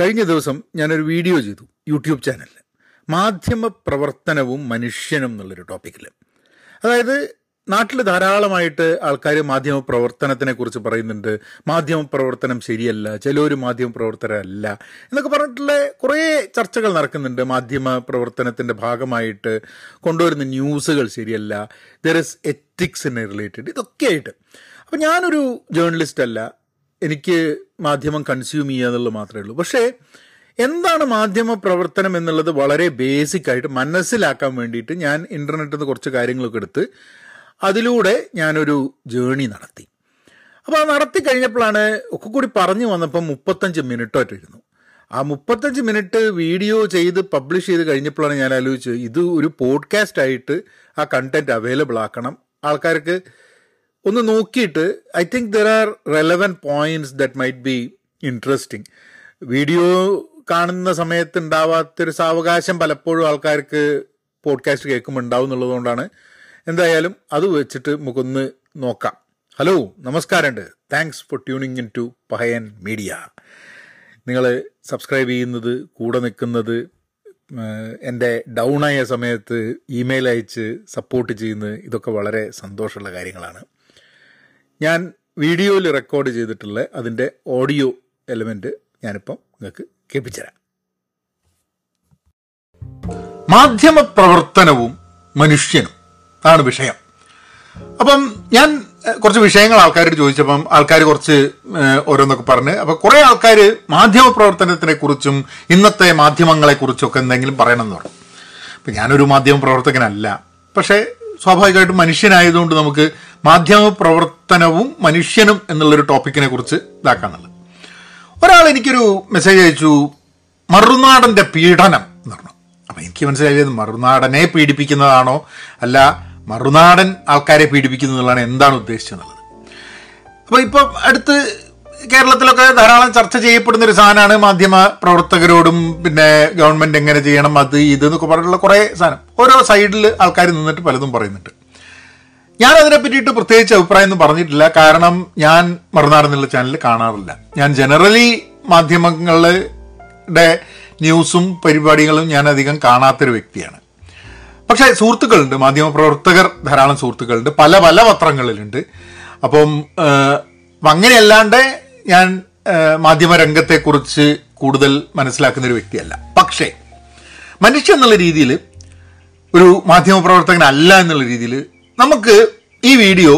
കഴിഞ്ഞ ദിവസം ഞാനൊരു വീഡിയോ ചെയ്തു യൂട്യൂബ് ചാനലിൽ മാധ്യമ പ്രവർത്തനവും മനുഷ്യനും എന്നുള്ളൊരു ടോപ്പിക്കിൽ അതായത് നാട്ടിൽ ധാരാളമായിട്ട് ആൾക്കാർ മാധ്യമ പ്രവർത്തനത്തിനെ കുറിച്ച് പറയുന്നുണ്ട്. മാധ്യമ പ്രവർത്തനം ശരിയല്ല ചിലർ മാധ്യമ പ്രവർത്തനമല്ല എന്നൊക്കെ പറഞ്ഞിട്ടുള്ള കുറേ ചർച്ചകൾ നടക്കുന്നുണ്ട്. മാധ്യമ പ്രവർത്തനത്തിന്റെ ഭാഗമായിട്ട് കൊണ്ടുവരുന്ന ന്യൂസുകൾ ശരിയല്ല. ദർ ഇസ് എത്തിക്സിനെ റിലേറ്റഡ് ഇതൊക്കെയായിട്ട്. അപ്പം ഞാനൊരു ജേർണലിസ്റ്റ് അല്ല. എനിക്ക് മാധ്യമം കൺസ്യൂം ചെയ്യുക എന്നുള്ളത് മാത്രമേ ഉള്ളൂ. പക്ഷേ എന്താണ് മാധ്യമ പ്രവർത്തനം എന്നുള്ളത് വളരെ ബേസിക് ആയിട്ട് മനസ്സിലാക്കാൻ വേണ്ടിയിട്ട് ഞാൻ ഇന്റർനെറ്റിൽ നിന്ന് കുറച്ച് കാര്യങ്ങളൊക്കെ എടുത്ത് അതിലൂടെ ഞാനൊരു ജേണി നടത്തി. അപ്പോൾ ആ നടത്തി കഴിഞ്ഞപ്പോഴാണ് ഒക്കെ കൂടി പറഞ്ഞു വന്നപ്പോൾ മുപ്പത്തഞ്ച് മിനിറ്റായിട്ടിരുന്നു ആ മുപ്പത്തഞ്ച് മിനിറ്റ് വീഡിയോ ചെയ്ത് പബ്ലിഷ് ചെയ്ത് കഴിഞ്ഞപ്പോഴാണ് ഞാൻ ആലോചിച്ചത് ഇത് ഒരു പോഡ്കാസ്റ്റ് ആയിട്ട് ആ കണ്ടന്റ് അവൈലബിൾ ആക്കണം. ആൾക്കാർക്ക് ഒന്ന് നോക്കിയിട്ട് I think there are relevant points that might be interesting video കാണുന്ന സമയത്ത് ഉണ്ടാവാത്തൊരു സാവകാശം പലപ്പോഴും ആൾക്കാർക്ക് പോഡ്കാസ്റ്റ് കേൾക്കുമ്പോൾ ഉണ്ടാവും എന്നുള്ളതുകൊണ്ടാണ്. എന്തായാലും അത് വെച്ചിട്ട് നമുക്കൊന്ന് നോക്കാം. ഹലോ നമസ്കാരമുണ്ട്. Thanks for tuning in to Pahayan media നിങ്ങൾ സബ്സ്ക്രൈബ് ചെയ്യുന്നത് കൂടെ നിൽക്കുന്നത് എന്റെ ഡൗണായ സമയത്ത് ഇമെയിൽ അയച്ച് സപ്പോർട്ട് ചെയ്യുന്നത് ഇതൊക്കെ വളരെ സന്തോഷമുള്ള കാര്യങ്ങളാണ്. ഞാൻ വീഡിയോയിൽ റെക്കോർഡ് ചെയ്തിട്ടുള്ള അതിന്റെ ഓഡിയോ എലമെന്റ് ഞാനിപ്പം നിങ്ങൾക്ക് കേൾപ്പിച്ചുതരാം. മാധ്യമ പ്രവർത്തനവും മനുഷ്യനും അതാണ് വിഷയം. അപ്പം ഞാൻ കുറച്ച് വിഷയങ്ങൾ ആൾക്കാരോട് ചോദിച്ചപ്പം ആൾക്കാർ കുറച്ച് ഓരോന്നൊക്കെ പറഞ്ഞ് അപ്പോൾ കുറേ ആൾക്കാർ മാധ്യമ പ്രവർത്തനത്തിനെ കുറിച്ചും ഇന്നത്തെ മാധ്യമങ്ങളെക്കുറിച്ചൊക്കെ എന്തെങ്കിലും പറയണമെന്ന് പറഞ്ഞു. അപ്പം ഞാനൊരു മാധ്യമ പ്രവർത്തകനല്ല. പക്ഷേ സ്വാഭാവികമായിട്ടും മനുഷ്യനായതുകൊണ്ട് നമുക്ക് മാധ്യമ പ്രവർത്തനവും മനുഷ്യനും എന്നുള്ളൊരു ടോപ്പിക്കിനെ കുറിച്ച് ഇതാക്കാന്നുള്ളത് ഒരാൾ എനിക്കൊരു മെസ്സേജ് അയച്ചു മറുനാടന്റെ പീഡനം എന്ന് പറഞ്ഞു. അപ്പം എനിക്ക് മനസ്സിലായത് മറുനാടനെ പീഡിപ്പിക്കുന്നതാണോ? അല്ല മറുനാടൻ ആൾക്കാരെ പീഡിപ്പിക്കുന്നതാണ് എന്താണ് ഉദ്ദേശിച്ചെന്നുള്ളത് അപ്പോൾ ഇപ്പം അടുത്ത് കേരളത്തിലൊക്കെ ധാരാളം ചർച്ച ചെയ്യപ്പെടുന്ന ഒരു സാധനമാണ് മാധ്യമ പ്രവർത്തകരോടും പിന്നെ ഗവൺമെന്റ് എങ്ങനെ ചെയ്യണം അത് ഇത് എന്നൊക്കെ പറഞ്ഞിട്ടുള്ള കുറേ സാധനം. ഓരോ സൈഡിൽ ആൾക്കാർ നിന്നിട്ട് പലതും പറയുന്നുണ്ട്. ഞാൻ അതിനെ പറ്റിയിട്ട് പ്രത്യേകിച്ച് അഭിപ്രായം ഒന്നും പറഞ്ഞിട്ടില്ല. കാരണം ഞാൻ മറുനാട് എന്നുള്ള ചാനൽ കാണാറില്ല. ഞാൻ ജനറലി മാധ്യമങ്ങളുടെ ന്യൂസും പരിപാടികളും ഞാൻ അധികം കാണാത്തൊരു വ്യക്തിയാണ്. പക്ഷേ സുഹൃത്തുക്കളുണ്ട്. മാധ്യമ പ്രവർത്തകർ ധാരാളം സുഹൃത്തുക്കളുണ്ട്. പല പല പത്രങ്ങളിലുണ്ട്. അപ്പം അങ്ങനെയല്ലാണ്ട് ഞാൻ മാധ്യമരംഗത്തെക്കുറിച്ച് കൂടുതൽ മനസ്സിലാക്കുന്ന ഒരു വ്യക്തിയല്ല. പക്ഷേ മനുഷ്യ എന്നുള്ള രീതിയിൽ ഒരു മാധ്യമ പ്രവർത്തകനല്ല എന്നുള്ള രീതിയിൽ നമുക്ക് ഈ വീഡിയോ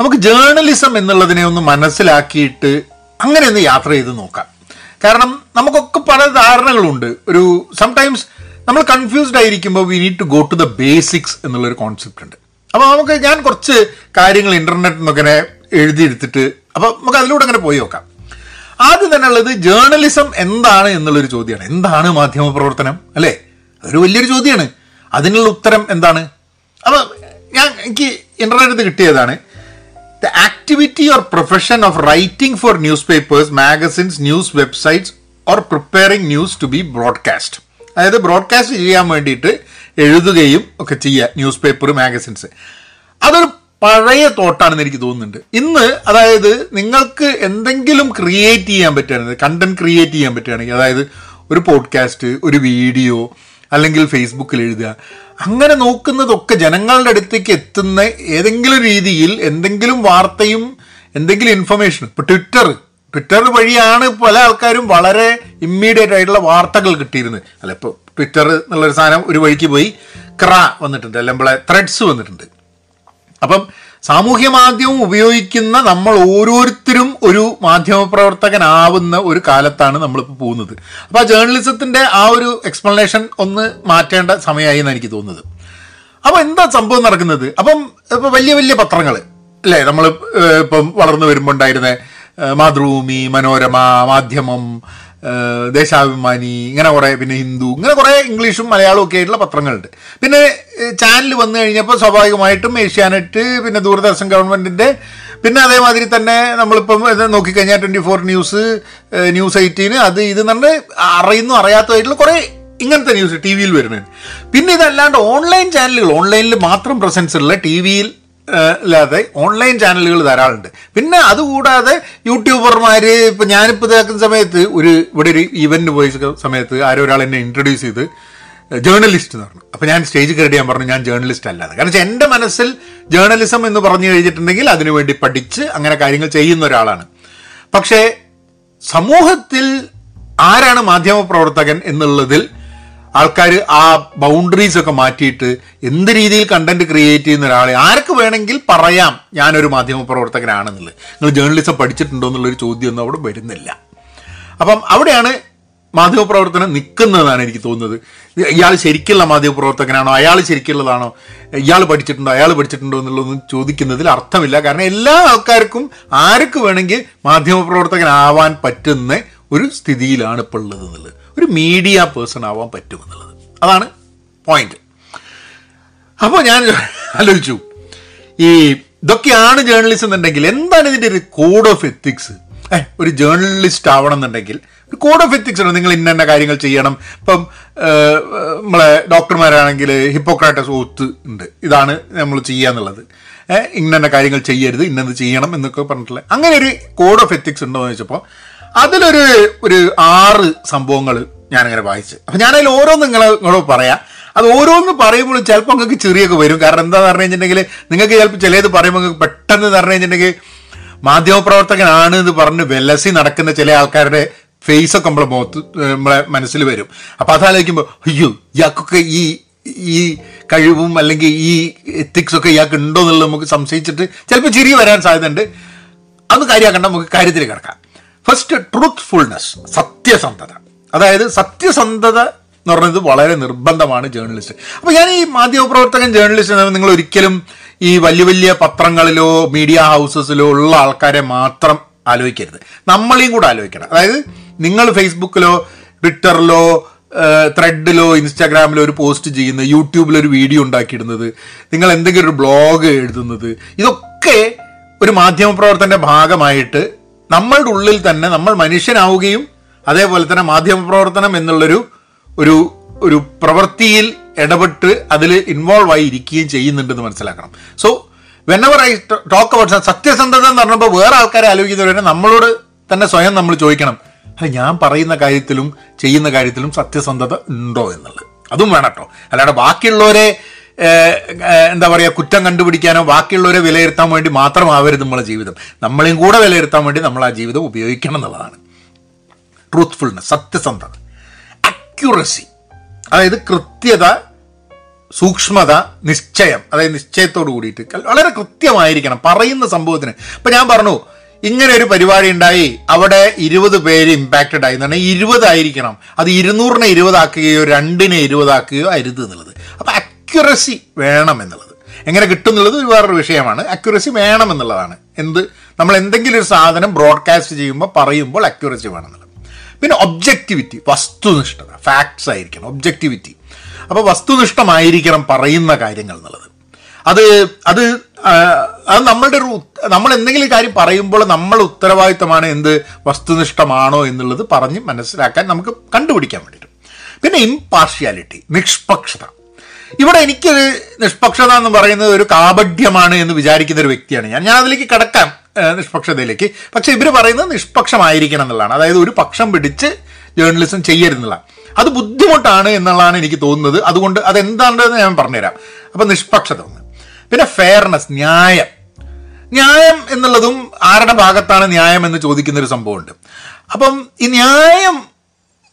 നമുക്ക് ജേർണലിസം എന്നുള്ളതിനെ ഒന്ന് മനസ്സിലാക്കിയിട്ട് അങ്ങനെ ഒന്ന് യാത്ര ചെയ്ത് നോക്കാം. കാരണം നമുക്കൊക്കെ പല ധാരണകളുണ്ട്. ഒരു സംടൈംസ് നമ്മൾ കൺഫ്യൂസ്ഡ് ആയിരിക്കുമ്പോൾ we need to go to the basics എന്നുള്ളൊരു കോൺസെപ്റ്റ് ഉണ്ട്. അപ്പോൾ നമുക്ക് ഞാൻ കുറച്ച് കാര്യങ്ങൾ ഇന്റർനെറ്റിൽ നിന്നൊക്കെ എഴുതിയെടുത്തിട്ട് അപ്പോൾ നമുക്ക് അതിലൂടെ അങ്ങനെ പോയി നോക്കാം. ആദ്യം തന്നെ ഉള്ളത് ജേർണലിസം എന്താണ് എന്നുള്ളൊരു ചോദ്യമാണ് എന്താണ് മാധ്യമ പ്രവർത്തനം? അല്ലേ? അതൊരു വലിയൊരു ചോദ്യമാണ് അതിനുള്ള ഉത്തരം എന്താണ്? അപ്പോൾ ഞാൻ എനിക്ക് ഇന്റർനെറ്റ് കിട്ടിയതാണ്. The activity or profession of writing for newspapers magazines news websites or preparing news to be broadcast അതായത് ബ്രോഡ്കാസ്റ്റ് ചെയ്യാൻ വേണ്ടിയിട്ട് എഴുതുകയും ഒക്കെ ചെയ്യുക ന്യൂസ് പേപ്പർ മാഗസിൻസ് അതൊരു പഴയ തോട്ടാണെന്ന് എനിക്ക് തോന്നുന്നുണ്ട്. ഇന്ന് അതായത് നിങ്ങൾക്ക് എന്തെങ്കിലും ക്രിയേറ്റ് ചെയ്യാൻ പറ്റുകയാണെങ്കിൽ കണ്ടന്റ് ക്രിയേറ്റ് ചെയ്യാൻ പറ്റുകയാണെങ്കിൽ അതായത് ഒരു പോഡ്കാസ്റ്റ് ഒരു വീഡിയോ അല്ലെങ്കിൽ ഫേസ്ബുക്കിൽ എഴുതുക അങ്ങനെ നോക്കുന്നതൊക്കെ ജനങ്ങളുടെ അടുത്തേക്ക് എത്തുന്ന ഏതെങ്കിലും രീതിയിൽ എന്തെങ്കിലും വാർത്തയും എന്തെങ്കിലും ഇൻഫർമേഷൻ ഇപ്പൊ ട്വിറ്റർ ട്വിറ്റർ വഴിയാണ് പല ആൾക്കാരും വളരെ ഇമ്മീഡിയറ്റ് ആയിട്ടുള്ള വാർത്തകൾ കിട്ടിയിരുന്നത്. അല്ല ഇപ്പോൾ ട്വിറ്റർ എന്നുള്ളൊരു സാധനം ഒരു വഴിക്ക് പോയി ക്ര വന്നിട്ടുണ്ട് അല്ലെങ്കിൽ ത്രെഡ്സ് വന്നിട്ടുണ്ട്. അപ്പം സാമൂഹ്യ മാധ്യമം ഉപയോഗിക്കുന്ന നമ്മൾ ഓരോരുത്തരും ഒരു മാധ്യമ പ്രവർത്തകനാവുന്ന ഒരു കാലത്താണ് നമ്മളിപ്പോൾ പോകുന്നത്. അപ്പോൾ ആ ജേർണലിസത്തിന്റെ ആ ഒരു എക്സ്പ്ലനേഷൻ ഒന്ന് മാറ്റേണ്ട സമയമായി എന്ന് എനിക്ക് തോന്നുന്നത്. അപ്പോൾ എന്താ സംഭവം നടക്കുന്നത്? അപ്പം ഇപ്പം വലിയ വലിയ പത്രങ്ങൾ അല്ലേ? നമ്മൾ ഇപ്പം വളർന്നു വരുമ്പോൾ ഉണ്ടായിരുന്ന മാതൃഭൂമി മനോരമ മാധ്യമം ദേശാഭിമാനി ഇങ്ങനെ കുറേ പിന്നെ ഹിന്ദു ഇങ്ങനെ കുറേ ഇംഗ്ലീഷും മലയാളവും ഒക്കെ ആയിട്ടുള്ള പത്രങ്ങളുണ്ട്. പിന്നെ ചാനൽ വന്നു കഴിഞ്ഞപ്പോൾ സ്വാഭാവികമായിട്ടും ഏഷ്യാനെറ്റ് പിന്നെ ദൂരദർശൻ ഗവൺമെന്റിന്റെ പിന്നെ അതേമാതിരി തന്നെ നമ്മളിപ്പം നോക്കിക്കഴിഞ്ഞാൽ twenty four news news eighteen അത് ഇത് നമ്മൾ അറിയുന്നു അറിയാത്തതായിട്ടുള്ള കുറേ ഇങ്ങനത്തെ ന്യൂസ് ടി വിയിൽ വരുന്നത്. പിന്നെ ഇതല്ലാണ്ട് ഓൺലൈൻ ചാനലുകൾ ഓൺലൈനിൽ മാത്രം പ്രസൻസ് ഉള്ള ടി വിയിൽ അല്ലാതെ ഓൺലൈൻ ചാനലുകൾ ധാരാളമുണ്ട്. പിന്നെ അതുകൂടാതെ യൂട്യൂബർമാർ ഇപ്പം ഞാനിപ്പോൾ ഇതാക്കുന്ന സമയത്ത് ഒരു ഇവിടെ ഒരു ഇവന്റ് പോയ സമയത്ത് ആരോ ഒരാൾ എന്നെ ഇൻട്രൊഡ്യൂസ് ചെയ്ത് ജേർണലിസ്റ്റ് എന്ന് പറഞ്ഞു. അപ്പോൾ ഞാൻ സ്റ്റേജ് കയറി ഞാൻ പറഞ്ഞു ഞാൻ ജേർണലിസ്റ്റ് അല്ലാതെ. കാരണം വെച്ചാൽ എന്റെ മനസ്സിൽ ജേർണലിസം എന്ന് പറഞ്ഞു കഴിഞ്ഞിട്ടുണ്ടെങ്കിൽ അതിനുവേണ്ടി പഠിച്ച് അങ്ങനെ കാര്യങ്ങൾ ചെയ്യുന്ന ഒരാളാണ്. പക്ഷേ സമൂഹത്തിൽ ആരാണ് മാധ്യമപ്രവർത്തകൻ എന്നുള്ളതിൽ ആൾക്കാർ ആ ബൗണ്ടറീസ് ഒക്കെ മാറ്റിയിട്ട് എന്ത് രീതിയിൽ കണ്ടന്റ് ക്രിയേറ്റ് ചെയ്യുന്ന ഒരാളെ ആർക്ക് വേണമെങ്കിൽ പറയാം ഞാനൊരു മാധ്യമ പ്രവർത്തകനാണെന്നുള്ളത്. നിങ്ങൾ ജേർണലിസം പഠിച്ചിട്ടുണ്ടോ എന്നുള്ളൊരു ചോദ്യമൊന്നും അവിടെ വരുന്നില്ല. അപ്പം അവിടെയാണ് മാധ്യമപ്രവർത്തനം നിൽക്കുന്നതാണ് എനിക്ക് തോന്നുന്നത്. ഇയാൾ ശരിക്കുള്ള മാധ്യമപ്രവർത്തകനാണോ അയാൾ ശരിക്കുള്ളതാണോ? ഇയാൾ പഠിച്ചിട്ടുണ്ടോ? അയാൾ പഠിച്ചിട്ടുണ്ടോ എന്നുള്ളതൊന്നും ചോദിക്കുന്നതിൽ അർത്ഥമില്ല. കാരണം എല്ലാ ആൾക്കാർക്കും ആർക്ക് വേണമെങ്കിൽ മാധ്യമപ്രവർത്തകനാവാൻ പറ്റുന്ന ഒരു സ്ഥിതിയിലാണ് ഇപ്പോൾ ഉള്ളത് എന്നുള്ളത്. ഒരു മീഡിയ പേഴ്സൺ ആവാൻ പറ്റുമെന്നുള്ളത്. അതാണ് പോയിന്റ് അപ്പോൾ ഞാൻ ആലോചിച്ചു ഈ ഇതൊക്കെയാണ് ജേർണലിസം എന്നുണ്ടെങ്കിൽ എന്താണ് ഇതിന്റെ ഒരു കോഡ് ഓഫ് എത്തിക്സ് ഒരു ജേർണലിസ്റ്റ് ആവണം എന്നുണ്ടെങ്കിൽ ഒരു കോഡ് ഓഫ് എത്തിക്സ് ആണ് നിങ്ങൾ ഇന്ന കാര്യങ്ങൾ ചെയ്യണം. ഇപ്പം നമ്മളെ ഡോക്ടർമാരാണെങ്കിൽ ഹിപ്പോക്രാറ്റസ് ഓത്ത് ഉണ്ട്. ഇതാണ് നമ്മൾ ചെയ്യുക എന്നുള്ളത്. ഇന്ന കാര്യങ്ങൾ ചെയ്യരുത് ഇന്നത് ചെയ്യണം എന്നൊക്കെ പറഞ്ഞിട്ടുള്ള അങ്ങനെ ഒരു കോഡ് ഓഫ് എത്തിക്സ് ഉണ്ടോ എന്ന് വെച്ചപ്പോൾ അതിലൊരു ഒരു ആറ് സംഭവങ്ങൾ ഞാനങ്ങനെ വായിച്ചു. അപ്പം ഞാനതിൽ ഓരോന്ന് നിങ്ങളെ നിങ്ങളോട് പറയാം. അത് ഓരോന്ന് പറയുമ്പോഴും ചിലപ്പോൾ നിങ്ങൾക്ക് ചെറിയൊക്കെ വരും. കാരണം എന്താന്ന് പറഞ്ഞു കഴിഞ്ഞിട്ടുണ്ടെങ്കിൽ നിങ്ങൾക്ക് ചിലപ്പോൾ ചിലത് പറയുമ്പോൾ നിങ്ങൾക്ക് പെട്ടെന്ന് പറഞ്ഞു കഴിഞ്ഞിട്ടുണ്ടെങ്കിൽ മാധ്യമപ്രവർത്തകനാണ് എന്ന് പറഞ്ഞ് വെലസി നടക്കുന്ന ചില ആൾക്കാരുടെ ഫേസ് ഒക്കെ നമ്മളെ മുഖത്ത് നമ്മളെ മനസ്സിൽ വരും. അപ്പൊ അതാലോചിക്കുമ്പോൾ അയ്യോ ഇയാൾക്കൊക്കെ ഈ ഈ കഴിവും അല്ലെങ്കിൽ ഈ എത്തിക്സ് ഒക്കെ ഇയാൾക്ക് ഉണ്ടോ എന്നുള്ളത് നമുക്ക് സംശയിച്ചിട്ട് ചിലപ്പോൾ ചിരി വരാൻ സാധ്യതയുണ്ട്. അന്ന് കാര്യമാക്കണ്ട നമുക്ക് കാര്യത്തിൽ കിടക്കാം. ഫസ്റ്റ് ട്രൂത്ത്ഫുൾനെസ് സത്യസന്ധത. അതായത് സത്യസന്ധത എന്ന് പറയുന്നത് വളരെ നിർബന്ധമാണ് ജേർണലിസ്റ്റ് അപ്പോൾ ഞാൻ ഈ മാധ്യമപ്രവർത്തകൻ ജേർണലിസ്റ്റ് എന്ന് നിങ്ങൾ ഒരിക്കലും ഈ വലിയ വലിയ പത്രങ്ങളിലോ മീഡിയ ഹൗസസിലോ ഉള്ള ആൾക്കാരെ മാത്രം ആലോചിക്കരുത്. നമ്മളെയും കൂടെ ആലോചിക്കണം. അതായത് നിങ്ങൾ ഫേസ്ബുക്കിലോ ട്വിറ്ററിലോ ത്രെഡിലോ ഇൻസ്റ്റാഗ്രാമിലോ ഒരു പോസ്റ്റ് ചെയ്യുന്നത് യൂട്യൂബിലൊരു വീഡിയോ ഉണ്ടാക്കിയിടുന്നത് നിങ്ങൾ എന്തെങ്കിലും ഒരു ബ്ലോഗ് എഴുതുന്നത് ഇതൊക്കെ ഒരു മാധ്യമപ്രവർത്തന്റെ ഭാഗമായിട്ട് നമ്മളുടെ ഉള്ളിൽ തന്നെ നമ്മൾ മനുഷ്യനാവുകയും അതേപോലെ തന്നെ മാധ്യമ പ്രവർത്തനം എന്നുള്ളൊരു ഒരു ഒരു പ്രവൃത്തിയിൽ ഇടപെട്ട് അതിൽ ഇൻവോൾവ് ആയി ഇരിക്കുകയും ചെയ്യുന്നുണ്ടെന്ന് മനസ്സിലാക്കണം. So whenever I talk about സത്യസന്ധത എന്ന് പറഞ്ഞപ്പോൾ വേറെ ആൾക്കാരെ ആലോചിക്കുന്നവരെ നമ്മളോട് തന്നെ സ്വയം നമ്മൾ ചോദിക്കണം അല്ല ഞാൻ പറയുന്ന കാര്യത്തിലും ചെയ്യുന്ന കാര്യത്തിലും സത്യസന്ധത ഉണ്ടോ എന്നുള്ളത്? അതും വേണം കേട്ടോ. അല്ലാതെ ബാക്കിയുള്ളവരെ എന്താ പറയുക കുറ്റം കണ്ടുപിടിക്കാനോ ബാക്കിയുള്ളവരെ വിലയിരുത്താൻ വേണ്ടി മാത്രമാവരുത് നമ്മളെ ജീവിതം. നമ്മളെയും കൂടെ വിലയിരുത്താൻ വേണ്ടി നമ്മൾ ആ ജീവിതം ഉപയോഗിക്കണം എന്നുള്ളതാണ്. ട്രൂത്ത്ഫുൾനെസ് സത്യസന്ധത അക്യുറസി അതായത് കൃത്യത സൂക്ഷ്മത നിശ്ചയം അതായത് നിശ്ചയത്തോട് കൂടിയിട്ട് വളരെ കൃത്യമായിരിക്കണം. പറയുന്ന സംഭവത്തിന് ഇപ്പം ഞാൻ പറഞ്ഞു ഇങ്ങനെ ഒരു പരിപാടി ഉണ്ടായി അവിടെ ഇരുപത് പേര് ഇമ്പാക്റ്റഡ് ആയി എന്ന് പറഞ്ഞാൽ ഇരുപതായിരിക്കണം അത് ഇരുന്നൂറിനെ ഇരുപതാക്കുകയോ രണ്ടിനെ ഇരുപതാക്കുകയോ അരുത് എന്നുള്ളത്. അക്യുറസി വേണമെന്നുള്ളത്. എങ്ങനെ കിട്ടുന്നുള്ളത് ഒരു വേറൊരു വിഷയമാണ്. അക്യുറസി വേണമെന്നുള്ളതാണ്. എന്ത്? നമ്മൾ എന്തെങ്കിലും ഒരു സാധനം ബ്രോഡ്കാസ്റ്റ് ചെയ്യുമ്പോൾ പറയുമ്പോൾ അക്യുറസി വേണമെന്നുള്ളത്. പിന്നെ ഒബ്ജക്റ്റിവിറ്റി വസ്തുനിഷ്ഠത ഫാക്ട്സ് ആയിരിക്കണം ഒബ്ജക്റ്റിവിറ്റി അപ്പോൾ വസ്തുനിഷ്ഠമായിരിക്കണം പറയുന്ന കാര്യങ്ങൾ എന്നുള്ളത്. അത് അത് അത് നമ്മളുടെ ഒരു നമ്മൾ എന്തെങ്കിലും കാര്യം പറയുമ്പോൾ നമ്മൾ ഉത്തരവാദിത്തമാണ് എന്ത്? വസ്തുനിഷ്ഠമാണോ എന്നുള്ളത് പറഞ്ഞ് മനസ്സിലാക്കാൻ നമുക്ക് കണ്ടുപിടിക്കാൻ വേണ്ടിയിട്ട്. പിന്നെ ഇംപാർഷ്യാലിറ്റി നിഷ്പക്ഷത. ഇവിടെ എനിക്ക് നിഷ്പക്ഷത എന്ന് പറയുന്നത് ഒരു കാപഢ്യമാണ് എന്ന് വിചാരിക്കുന്ന ഒരു വ്യക്തിയാണ് ഞാൻ. ഞാൻ അതിലേക്ക് കടക്കാം നിഷ്പക്ഷതയിലേക്ക്. പക്ഷെ ഇവർ പറയുന്നത് നിഷ്പക്ഷമായിരിക്കണം എന്നുള്ളതാണ്. അതായത് ഒരു പക്ഷം പിടിച്ച് ജേർണലിസം ചെയ്യരുതെന്നുള്ളതാണ് അത് ബുദ്ധിമുട്ടാണ് എന്നുള്ളതാണ് എനിക്ക് തോന്നുന്നത്. അതുകൊണ്ട് അതെന്താണെന്ന് ഞാൻ പറഞ്ഞുതരാം. അപ്പോൾ നിഷ്പക്ഷത ഒന്ന്. പിന്നെ ഫെയർനെസ് ന്യായം. ന്യായം എന്നുള്ളതും ആരുടെ ഭാഗത്താണ് ന്യായം എന്ന് ചോദിക്കുന്ന ഒരു സംഭവമുണ്ട്. അപ്പം ഈ ന്യായം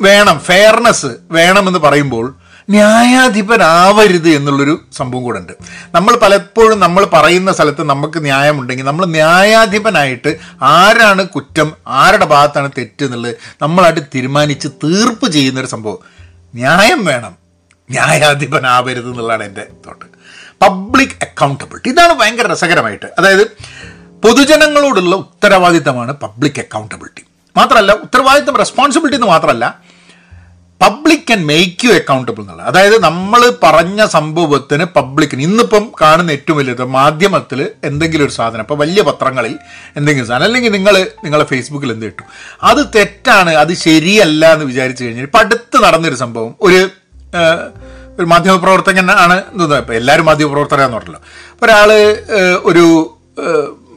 വേണം ഫെയർനെസ് വേണമെന്ന് പറയുമ്പോൾ ന്യായാധിപനാവരുത് എന്നുള്ളൊരു സംഭവം കൂടെ ഉണ്ട് നമ്മൾ പലപ്പോഴും നമ്മൾ പറയുന്ന സ്ഥലത്ത് നമുക്ക് ന്യായമുണ്ടെങ്കിൽ നമ്മൾ ന്യായാധിപനായിട്ട് ആരാണ് കുറ്റം ആരുടെ ഭാഗത്താണ് തെറ്റ് എന്നുള്ളത് നമ്മളായിട്ട് തീരുമാനിച്ച് തീർപ്പ് ചെയ്യുന്നൊരു സംഭവം. ന്യായം വേണം. ന്യായാധിപനാവരുത് എന്നുള്ളതാണ് എന്റെ തോട്ട്. പബ്ലിക് അക്കൗണ്ടബിലിറ്റി ഇതാണ് ഭയങ്കര രസകരമായിട്ട്. അതായത് പൊതുജനങ്ങളോടുള്ള ഉത്തരവാദിത്തമാണ് പബ്ലിക് അക്കൗണ്ടബിലിറ്റി മാത്രമല്ല ഉത്തരവാദിത്തം റെസ്പോൺസിബിലിറ്റി എന്ന് മാത്രമല്ല public can make you accountable എന്നുള്ളത് അതായത് നമ്മൾ പറഞ്ഞ സംഭവത്തിന് പബ്ലിക്കിന് ഇന്നിപ്പം കാണുന്ന ഏറ്റവും വലിയത് മാധ്യമത്തിൽ എന്തെങ്കിലും ഒരു സാധനം ഇപ്പോൾ വലിയ പത്രങ്ങളിൽ എന്തെങ്കിലും സാധനം അല്ലെങ്കിൽ നിങ്ങൾ നിങ്ങളെ ഫേസ്ബുക്കിൽ എന്ത് കിട്ടും. അത് തെറ്റാണ് അത് ശരിയല്ല എന്ന് വിചാരിച്ചു കഴിഞ്ഞാൽ ഇപ്പം അടുത്ത് നടന്നൊരു സംഭവം ഒരു ഒരു മാധ്യമപ്രവർത്തകൻ ആണ് എന്താ ഇപ്പം എല്ലാവരും മാധ്യമപ്രവർത്തകരാന്ന് പറഞ്ഞല്ലോ. ഒരാൾ ഒരു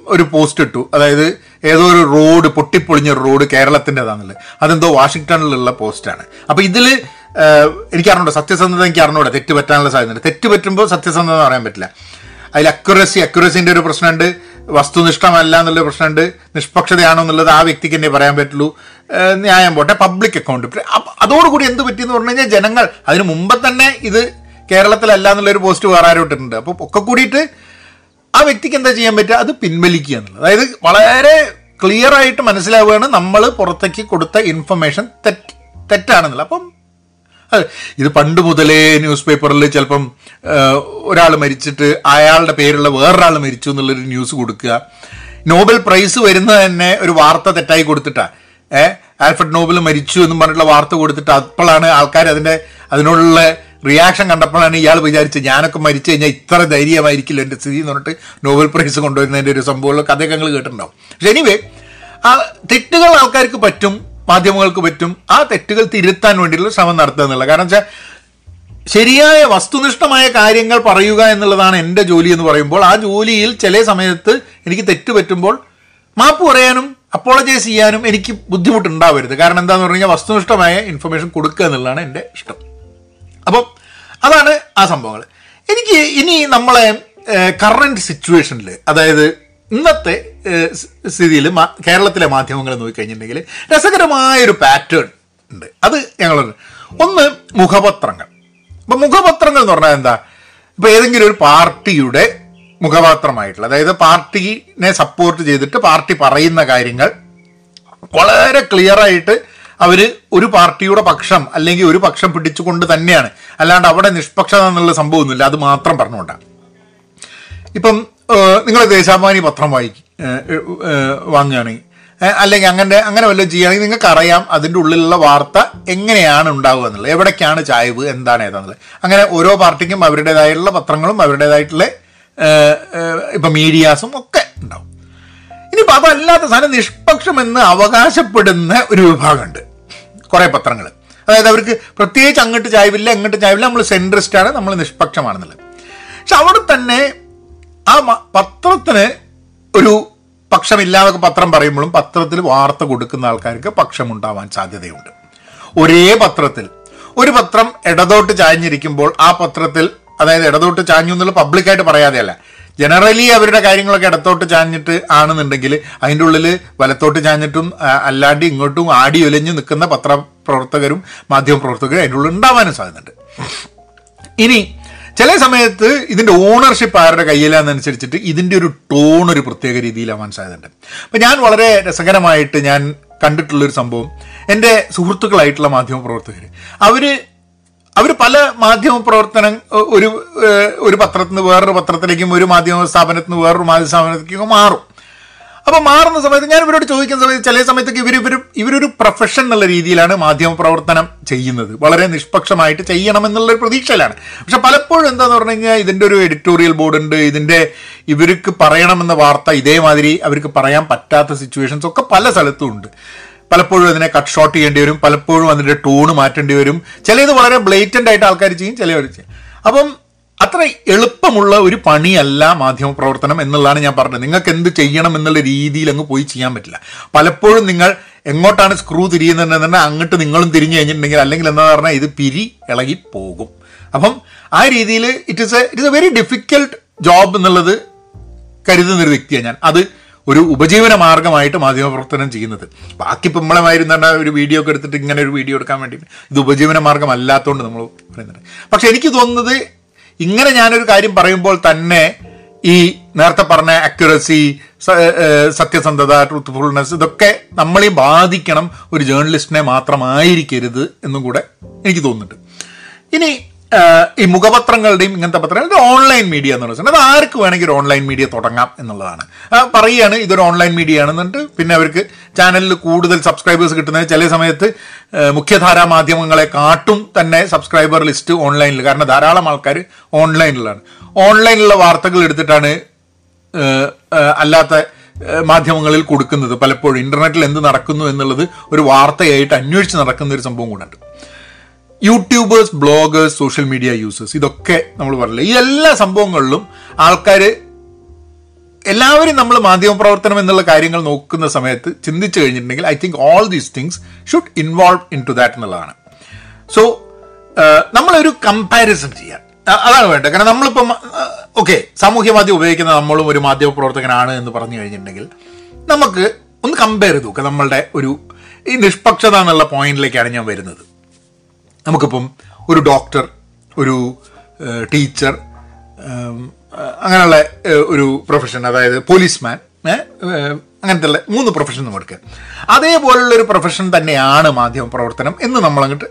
ഒരു പോസ്റ്റ് ഇട്ടു. അതായത് ഏതോ ഒരു റോഡ് പൊട്ടിപ്പൊളിഞ്ഞ റോഡ് കേരളത്തിന്റെതാണല്ലേ? അതെന്തോ വാഷിങ്ടണിലുള്ള പോസ്റ്റാണ്. അപ്പോൾ ഇതിൽ എനിക്ക് സത്യസന്ധത എനിക്ക് അറിഞ്ഞൂടാ തെറ്റ് പറ്റാനുള്ള സാധ്യതയുണ്ട്. തെറ്റ് പറ്റുമ്പോൾ സത്യസന്ധത പറയാൻ പറ്റില്ല. അതിൽ അക്യുറസി അക്യുറസിന്റെ ഒരു പ്രശ്നമുണ്ട്. വസ്തുനിഷ്ഠമല്ല എന്നുള്ള പ്രശ്നമുണ്ട്. നിഷ്പക്ഷതയാണോ എന്നുള്ളത് ആ വ്യക്തിക്ക് തന്നെ പറയാൻ പറ്റുള്ളൂ. ന്യായം പോട്ടെ പബ്ലിക് അക്കൗണ്ട് അതോടുകൂടി എന്ത് പറ്റിയെന്ന് പറഞ്ഞു കഴിഞ്ഞാൽ ജനങ്ങൾ അതിന് മുമ്പ് തന്നെ ഇത് കേരളത്തിലല്ല എന്നുള്ളൊരു പോസ്റ്റ് വേറെ ആരും അപ്പോൾ ഒക്കെ കൂടിയിട്ട് ആ വ്യക്തിക്ക് എന്താ ചെയ്യാൻ പറ്റുക? അത് പിൻവലിക്കുക എന്നുള്ളത്. അതായത് വളരെ ക്ലിയർ ആയിട്ട് മനസ്സിലാവുകയാണ് നമ്മൾ പുറത്തേക്ക് കൊടുത്ത ഇൻഫർമേഷൻ തെറ്റ് തെറ്റാണെന്നുള്ളത്. അപ്പം അതെ ഇത് പണ്ട് മുതലേ ന്യൂസ് പേപ്പറിൽ ചിലപ്പം ഒരാൾ മരിച്ചിട്ട് അയാളുടെ പേരുള്ള വേറൊരാൾ മരിച്ചു എന്നുള്ളൊരു ന്യൂസ് കൊടുക്കുക. നോബൽ പ്രൈസ് വരുന്നത് തന്നെ ഒരു വാർത്ത തെറ്റായി കൊടുത്തിട്ടാണ് ഏഹ് ആൽഫ്രഡ് നോബൽ മരിച്ചു എന്നും പറഞ്ഞിട്ടുള്ള വാർത്ത കൊടുത്തിട്ട് അപ്പോഴാണ് ആൾക്കാർ അതിന്റെ അതിനോടുള്ള റിയാക്ഷൻ കണ്ടപ്പോഴാണ് ഇയാൾ വിചാരിച്ചത് ഞാനൊക്കെ മരിച്ചു കഴിഞ്ഞാൽ ഇത്ര ധൈര്യമായിരിക്കില്ല എന്റെ സ്ഥിതി എന്ന് പറഞ്ഞിട്ട് നോബൽ പ്രൈസ് കൊണ്ടുവരുന്നതിന്റെ ഒരു സംഭവമുള്ള കഥയൊക്കെ നിങ്ങൾ കേട്ടിട്ടുണ്ടാവും. പക്ഷെ എനിവേ ആ തെറ്റുകൾ ആൾക്കാർക്ക് പറ്റും മാധ്യമങ്ങൾക്ക് പറ്റും ആ തെറ്റുകൾ തിരുത്താൻ വേണ്ടിയുള്ള ശ്രമം നടത്തുക എന്നുള്ളത്. കാരണം വെച്ചാൽ ശരിയായ വസ്തുനിഷ്ഠമായ കാര്യങ്ങൾ പറയുക എന്നുള്ളതാണ് എന്റെ ജോലി എന്ന് പറയുമ്പോൾ ആ ജോലിയിൽ ചില സമയത്ത് എനിക്ക് തെറ്റ് പറ്റുമ്പോൾ മാപ്പ് പറയാനും അപ്പോളജൈസ് ചെയ്യാനും എനിക്ക് ബുദ്ധിമുട്ടുണ്ടാവരുത്. കാരണം എന്താണെന്ന് പറഞ്ഞു കഴിഞ്ഞാൽ വസ്തുനിഷ്ഠമായ ഇൻഫർമേഷൻ കൊടുക്കുക എന്നുള്ളതാണ് എന്റെ ഇഷ്ടം. അപ്പം അതാണ് ആ സംഭവങ്ങൾ എനിക്ക് ഇനി നമ്മളെ കറണ്ട് സിറ്റുവേഷനിൽ അതായത് ഇന്നത്തെ സ്ഥിതിയിൽ കേരളത്തിലെ മാധ്യമങ്ങൾ നോക്കിക്കഴിഞ്ഞിട്ടുണ്ടെങ്കിൽ രസകരമായൊരു പാറ്റേൺ ഉണ്ട്. അത് ഞങ്ങൾ ഒന്ന് മുഖപത്രങ്ങൾ. അപ്പം മുഖപത്രങ്ങൾ എന്ന് പറഞ്ഞാൽ എന്താ? ഇപ്പം ഏതെങ്കിലും ഒരു പാർട്ടിയുടെ മുഖപത്രമായിട്ടുള്ള അതായത് പാർട്ടിനെ സപ്പോർട്ട് ചെയ്തിട്ട് പാർട്ടി പറയുന്ന കാര്യങ്ങൾ വളരെ ക്ലിയർ ആയിട്ട് അവർ ഒരു പാർട്ടിയുടെ പക്ഷം അല്ലെങ്കിൽ ഒരു പക്ഷം പിടിച്ചുകൊണ്ട് തന്നെയാണ്. അല്ലാണ്ട് അവിടെ നിഷ്പക്ഷത എന്നുള്ള സംഭവമൊന്നുമില്ല. അത് മാത്രം പറഞ്ഞുകൊണ്ടാണ് ഇപ്പം നിങ്ങൾ ദേശാഭിമാനി പത്രം വായിക്കും വാങ്ങുകയാണെങ്കിൽ അല്ലെങ്കിൽ അങ്ങനെ അങ്ങനെ വല്ലതും ചെയ്യുകയാണെങ്കിൽ നിങ്ങൾക്ക് അറിയാം അതിന്റെ ഉള്ളിലുള്ള വാർത്ത എങ്ങനെയാണ് ഉണ്ടാവുക എന്നുള്ളത്. എവിടേക്കാണ് ചായവ് എന്താണ് ഏതാന്നുള്ളത്. അങ്ങനെ ഓരോ പാർട്ടിക്കും അവരുടേതായിട്ടുള്ള പത്രങ്ങളും അവരുടേതായിട്ടുള്ള ഇപ്പം മീഡിയാസും ഒക്കെ ഉണ്ടാവും. ഇനിയിപ്പോൾ അതല്ലാത്ത സാധനം നിഷ്പക്ഷമെന്ന് അവകാശപ്പെടുന്ന ഒരു വിഭാഗമുണ്ട്. കുറേ പത്രങ്ങൾ അതായത് അവർക്ക് പ്രത്യേകിച്ച് അങ്ങോട്ട് ചായവില്ല ഇങ്ങോട്ട് ചായവില്ല നമ്മൾ സെൻട്രിസ്റ്റാണ് നമ്മൾ നിഷ്പക്ഷമാണെന്നുള്ളത്. പക്ഷെ അവിടെ തന്നെ ആ പത്രത്തിന് ഒരു പക്ഷമില്ലാതൊക്കെ പത്രം പറയുമ്പോഴും പത്രത്തിൽ വാർത്ത കൊടുക്കുന്ന ആൾക്കാർക്ക് പക്ഷമുണ്ടാവാൻ സാധ്യതയുണ്ട്. ഒരേ പത്രത്തിൽ. ഒരു പത്രം ഇടതോട്ട് ചായഞ്ഞിരിക്കുമ്പോൾ ആ പത്രത്തിൽ അതായത് ഇടതോട്ട് ചാഞ്ഞു എന്നുള്ള പബ്ലിക്കായിട്ട് പറയാതെയല്ല ജനറലി അവരുടെ കാര്യങ്ങളൊക്കെ ഇടത്തോട്ട് ചാഞ്ഞിട്ട് ആണെന്നുണ്ടെങ്കിൽ അതിന്റെ ഉള്ളിൽ വലത്തോട്ട് ചാഞ്ഞിട്ടും അല്ലാണ്ട് ഇങ്ങോട്ടും ആടി ഒലിഞ്ഞ് നിൽക്കുന്ന പത്രപ്രവർത്തകരും മാധ്യമപ്രവർത്തകരും അതിന്റെ ഉള്ളിൽ ഉണ്ടാവാനും സാധ്യതയുണ്ട്. ഇനി ചില സമയത്ത് ഇതിന്റെ ഓണർഷിപ്പ് ആരുടെ കയ്യിലാണെന്നനുസരിച്ചിട്ട് ഇതിന്റെ ഒരു ടോൺ ഒരു പ്രത്യേക രീതിയിലാവാൻ സാധ്യതയുണ്ട്. അപ്പം ഞാൻ വളരെ രസകരമായിട്ട് ഞാൻ കണ്ടിട്ടുള്ളൊരു സംഭവം. എന്റെ സുഹൃത്തുക്കളായിട്ടുള്ള മാധ്യമ പ്രവർത്തകർ അവർ അവർ പല മാധ്യമ പ്രവർത്തനം ഒരു ഒരു പത്രത്തിൽ നിന്ന് വേറൊരു പത്രത്തിലേക്കും ഒരു മാധ്യമ സ്ഥാപനത്തിൽ നിന്ന് വേറൊരു മാധ്യമ സ്ഥാപനത്തിലേക്കും മാറും. അപ്പോൾ മാറുന്ന സമയത്ത് ഞാൻ ഇവരോട് ചോദിക്കുന്ന സമയത്ത് ചില സമയത്തൊക്കെ ഇവർ ഇവർ ഇവരൊരു പ്രൊഫഷൻ എന്നുള്ള രീതിയിലാണ് മാധ്യമ പ്രവർത്തനം ചെയ്യുന്നത്. വളരെ നിഷ്പക്ഷമായിട്ട് ചെയ്യണമെന്നുള്ള ഒരു പ്രതീക്ഷയിലാണ്. പക്ഷെ പലപ്പോഴും എന്താന്ന് പറഞ്ഞു കഴിഞ്ഞാൽ ഇതിന്റെ ഒരു എഡിറ്റോറിയൽ ബോർഡുണ്ട് ഇതിന്റെ ഇവർക്ക് പറയണമെന്ന വാർത്ത ഇതേമാതിരി അവർക്ക് പറയാൻ പറ്റാത്ത സിറ്റുവേഷൻസ് ഒക്കെ പല സ്ഥലത്തും ഉണ്ട്. പലപ്പോഴും അതിനെ കട്ട് ഷോട്ട് ചെയ്യേണ്ടി വരും. പലപ്പോഴും അതിന്റെ ടൂണ് മാറ്റേണ്ടി വരും. ചിലത് വളരെ ബ്ലേറ്റന്റ് ആയിട്ട് ആൾക്കാർ ചെയ്യും ചിലവർ ചെയ്യും. അപ്പം അത്ര എളുപ്പമുള്ള ഒരു പണിയല്ല മാധ്യമ പ്രവർത്തനം എന്നുള്ളതാണ് ഞാൻ പറഞ്ഞത്. നിങ്ങൾക്ക് എന്ത് ചെയ്യണം എന്നുള്ള രീതിയിൽ അങ്ങ് പോയി ചെയ്യാൻ പറ്റില്ല. പലപ്പോഴും നിങ്ങൾ എങ്ങോട്ടാണ് സ്ക്രൂ തിരിയുന്നതെന്ന് അങ്ങോട്ട് നിങ്ങളും തിരിഞ്ഞു കഴിഞ്ഞിട്ടുണ്ടെങ്കിൽ അല്ലെങ്കിൽ എന്താ പറഞ്ഞാൽ ഇത് പിരി ഇളകി പോകും. അപ്പം ആ രീതിയിൽ it is a it is a very difficult job എന്നുള്ളത് കരുതുന്നൊരു വ്യക്തിയാണ് ഞാൻ. അത് ഒരു ഉപജീവന മാർഗമായിട്ട് മാധ്യമപ്രവർത്തനം ചെയ്യുന്നത്. ബാക്കി ഇപ്പം ഒരു വീഡിയോ ഒക്കെ എടുത്തിട്ട് ഇങ്ങനെ ഒരു വീഡിയോ എടുക്കാൻ വേണ്ടി ഇത് ഉപജീവന മാർഗം അല്ലാത്തതുകൊണ്ട് നമ്മൾ പറയുന്നുണ്ട് പക്ഷെ എനിക്ക് തോന്നുന്നത് ഇങ്ങനെ ഞാനൊരു കാര്യം പറയുമ്പോൾ തന്നെ ഈ നേരത്തെ പറഞ്ഞ അക്യുറസി സത്യസന്ധത ട്രൂത്ത്ഫുൾനെസ് ഇതൊക്കെ നമ്മളെ ബാധിക്കണം ഒരു ജേർണലിസ്റ്റിനെ മാത്രമായിരിക്കരുത് എന്നും കൂടെ എനിക്ക് തോന്നുന്നുണ്ട്. ഇനി ഈ മുഖപത്രങ്ങളുടെയും ഇങ്ങനത്തെ പത്രങ്ങളുടെ ഓൺലൈൻ മീഡിയ എന്ന് പറയുന്നത്. അത് ആർക്ക് വേണമെങ്കിൽ ഒരു ഓൺലൈൻ മീഡിയ തുടങ്ങാം എന്നുള്ളതാണ്. പറയുകയാണ് ഇതൊരു ഓൺലൈൻ മീഡിയ ആണെന്നിട്ട് പിന്നെ അവർക്ക് ചാനലിൽ കൂടുതൽ സബ്സ്ക്രൈബേഴ്സ് കിട്ടുന്നത് ചില സമയത്ത് മുഖ്യധാരാ മാധ്യമങ്ങളെ കാട്ടും തന്നെ സബ്സ്ക്രൈബർ ലിസ്റ്റ് ഓൺലൈനിൽ കാരണം ധാരാളം ആൾക്കാർ ഓൺലൈനിലാണ് ഓൺലൈനിലുള്ള വാർത്തകൾ എടുത്തിട്ടാണ് അല്ലാത്ത മാധ്യമങ്ങളിൽ കൊടുക്കുന്നത്. പലപ്പോഴും ഇന്റർനെറ്റിൽ എന്ത് നടക്കുന്നു എന്നുള്ളത് ഒരു വാർത്തയായിട്ട് അന്വേഷിച്ച് നടക്കുന്ന ഒരു സംഭവം കൂടെ YouTubers bloggers social media users ഇതൊക്കെ നമ്മൾ പറഞ്ഞില്ല? ഈ എല്ലാ സംഭവങ്ങളിലും ആൾക്കാർ എല്ലാവരും നമ്മൾ മാധ്യമപ്രവർത്തനം എന്നുള്ള കാര്യങ്ങൾ നോക്കുന്ന സമയത്ത് ചിന്തിച്ചു കഴിഞ്ഞിട്ടുണ്ടെങ്കിൽ I think all these things should involve in to that എന്നുള്ളതാണ് സോ നമ്മളൊരു കമ്പാരിസൺ ചെയ്യാം അതാണ് വേണ്ടത്. കാരണം നമ്മളിപ്പം ഓക്കെ സാമൂഹ്യ മാധ്യമം ഉപയോഗിക്കുന്ന നമ്മളും ഒരു മാധ്യമപ്രവർത്തകനാണ് എന്ന് പറഞ്ഞു കഴിഞ്ഞിട്ടുണ്ടെങ്കിൽ നമുക്ക് ഒന്ന് കമ്പയർ ചെയ്ത് നോക്കാം നമ്മളുടെ ഒരു ഈ നിഷ്പക്ഷത എന്നുള്ള പോയിന്റിലേക്കാണ് ഞാൻ വരുന്നത്. നമുക്കിപ്പം ഒരു ഡോക്ടർ ഒരു ടീച്ചർ അങ്ങനെയുള്ള ഒരു പ്രൊഫഷൻ അതായത് പോലീസ്മാൻ അങ്ങനത്തെ ഉള്ള മൂന്ന് പ്രൊഫഷൻ നമ്മൾ എടുക്കുക. അതേപോലുള്ള ഒരു പ്രൊഫഷൻ തന്നെയാണ് മാധ്യമ പ്രവർത്തനം എന്ന് നമ്മളങ്ങോട്ട്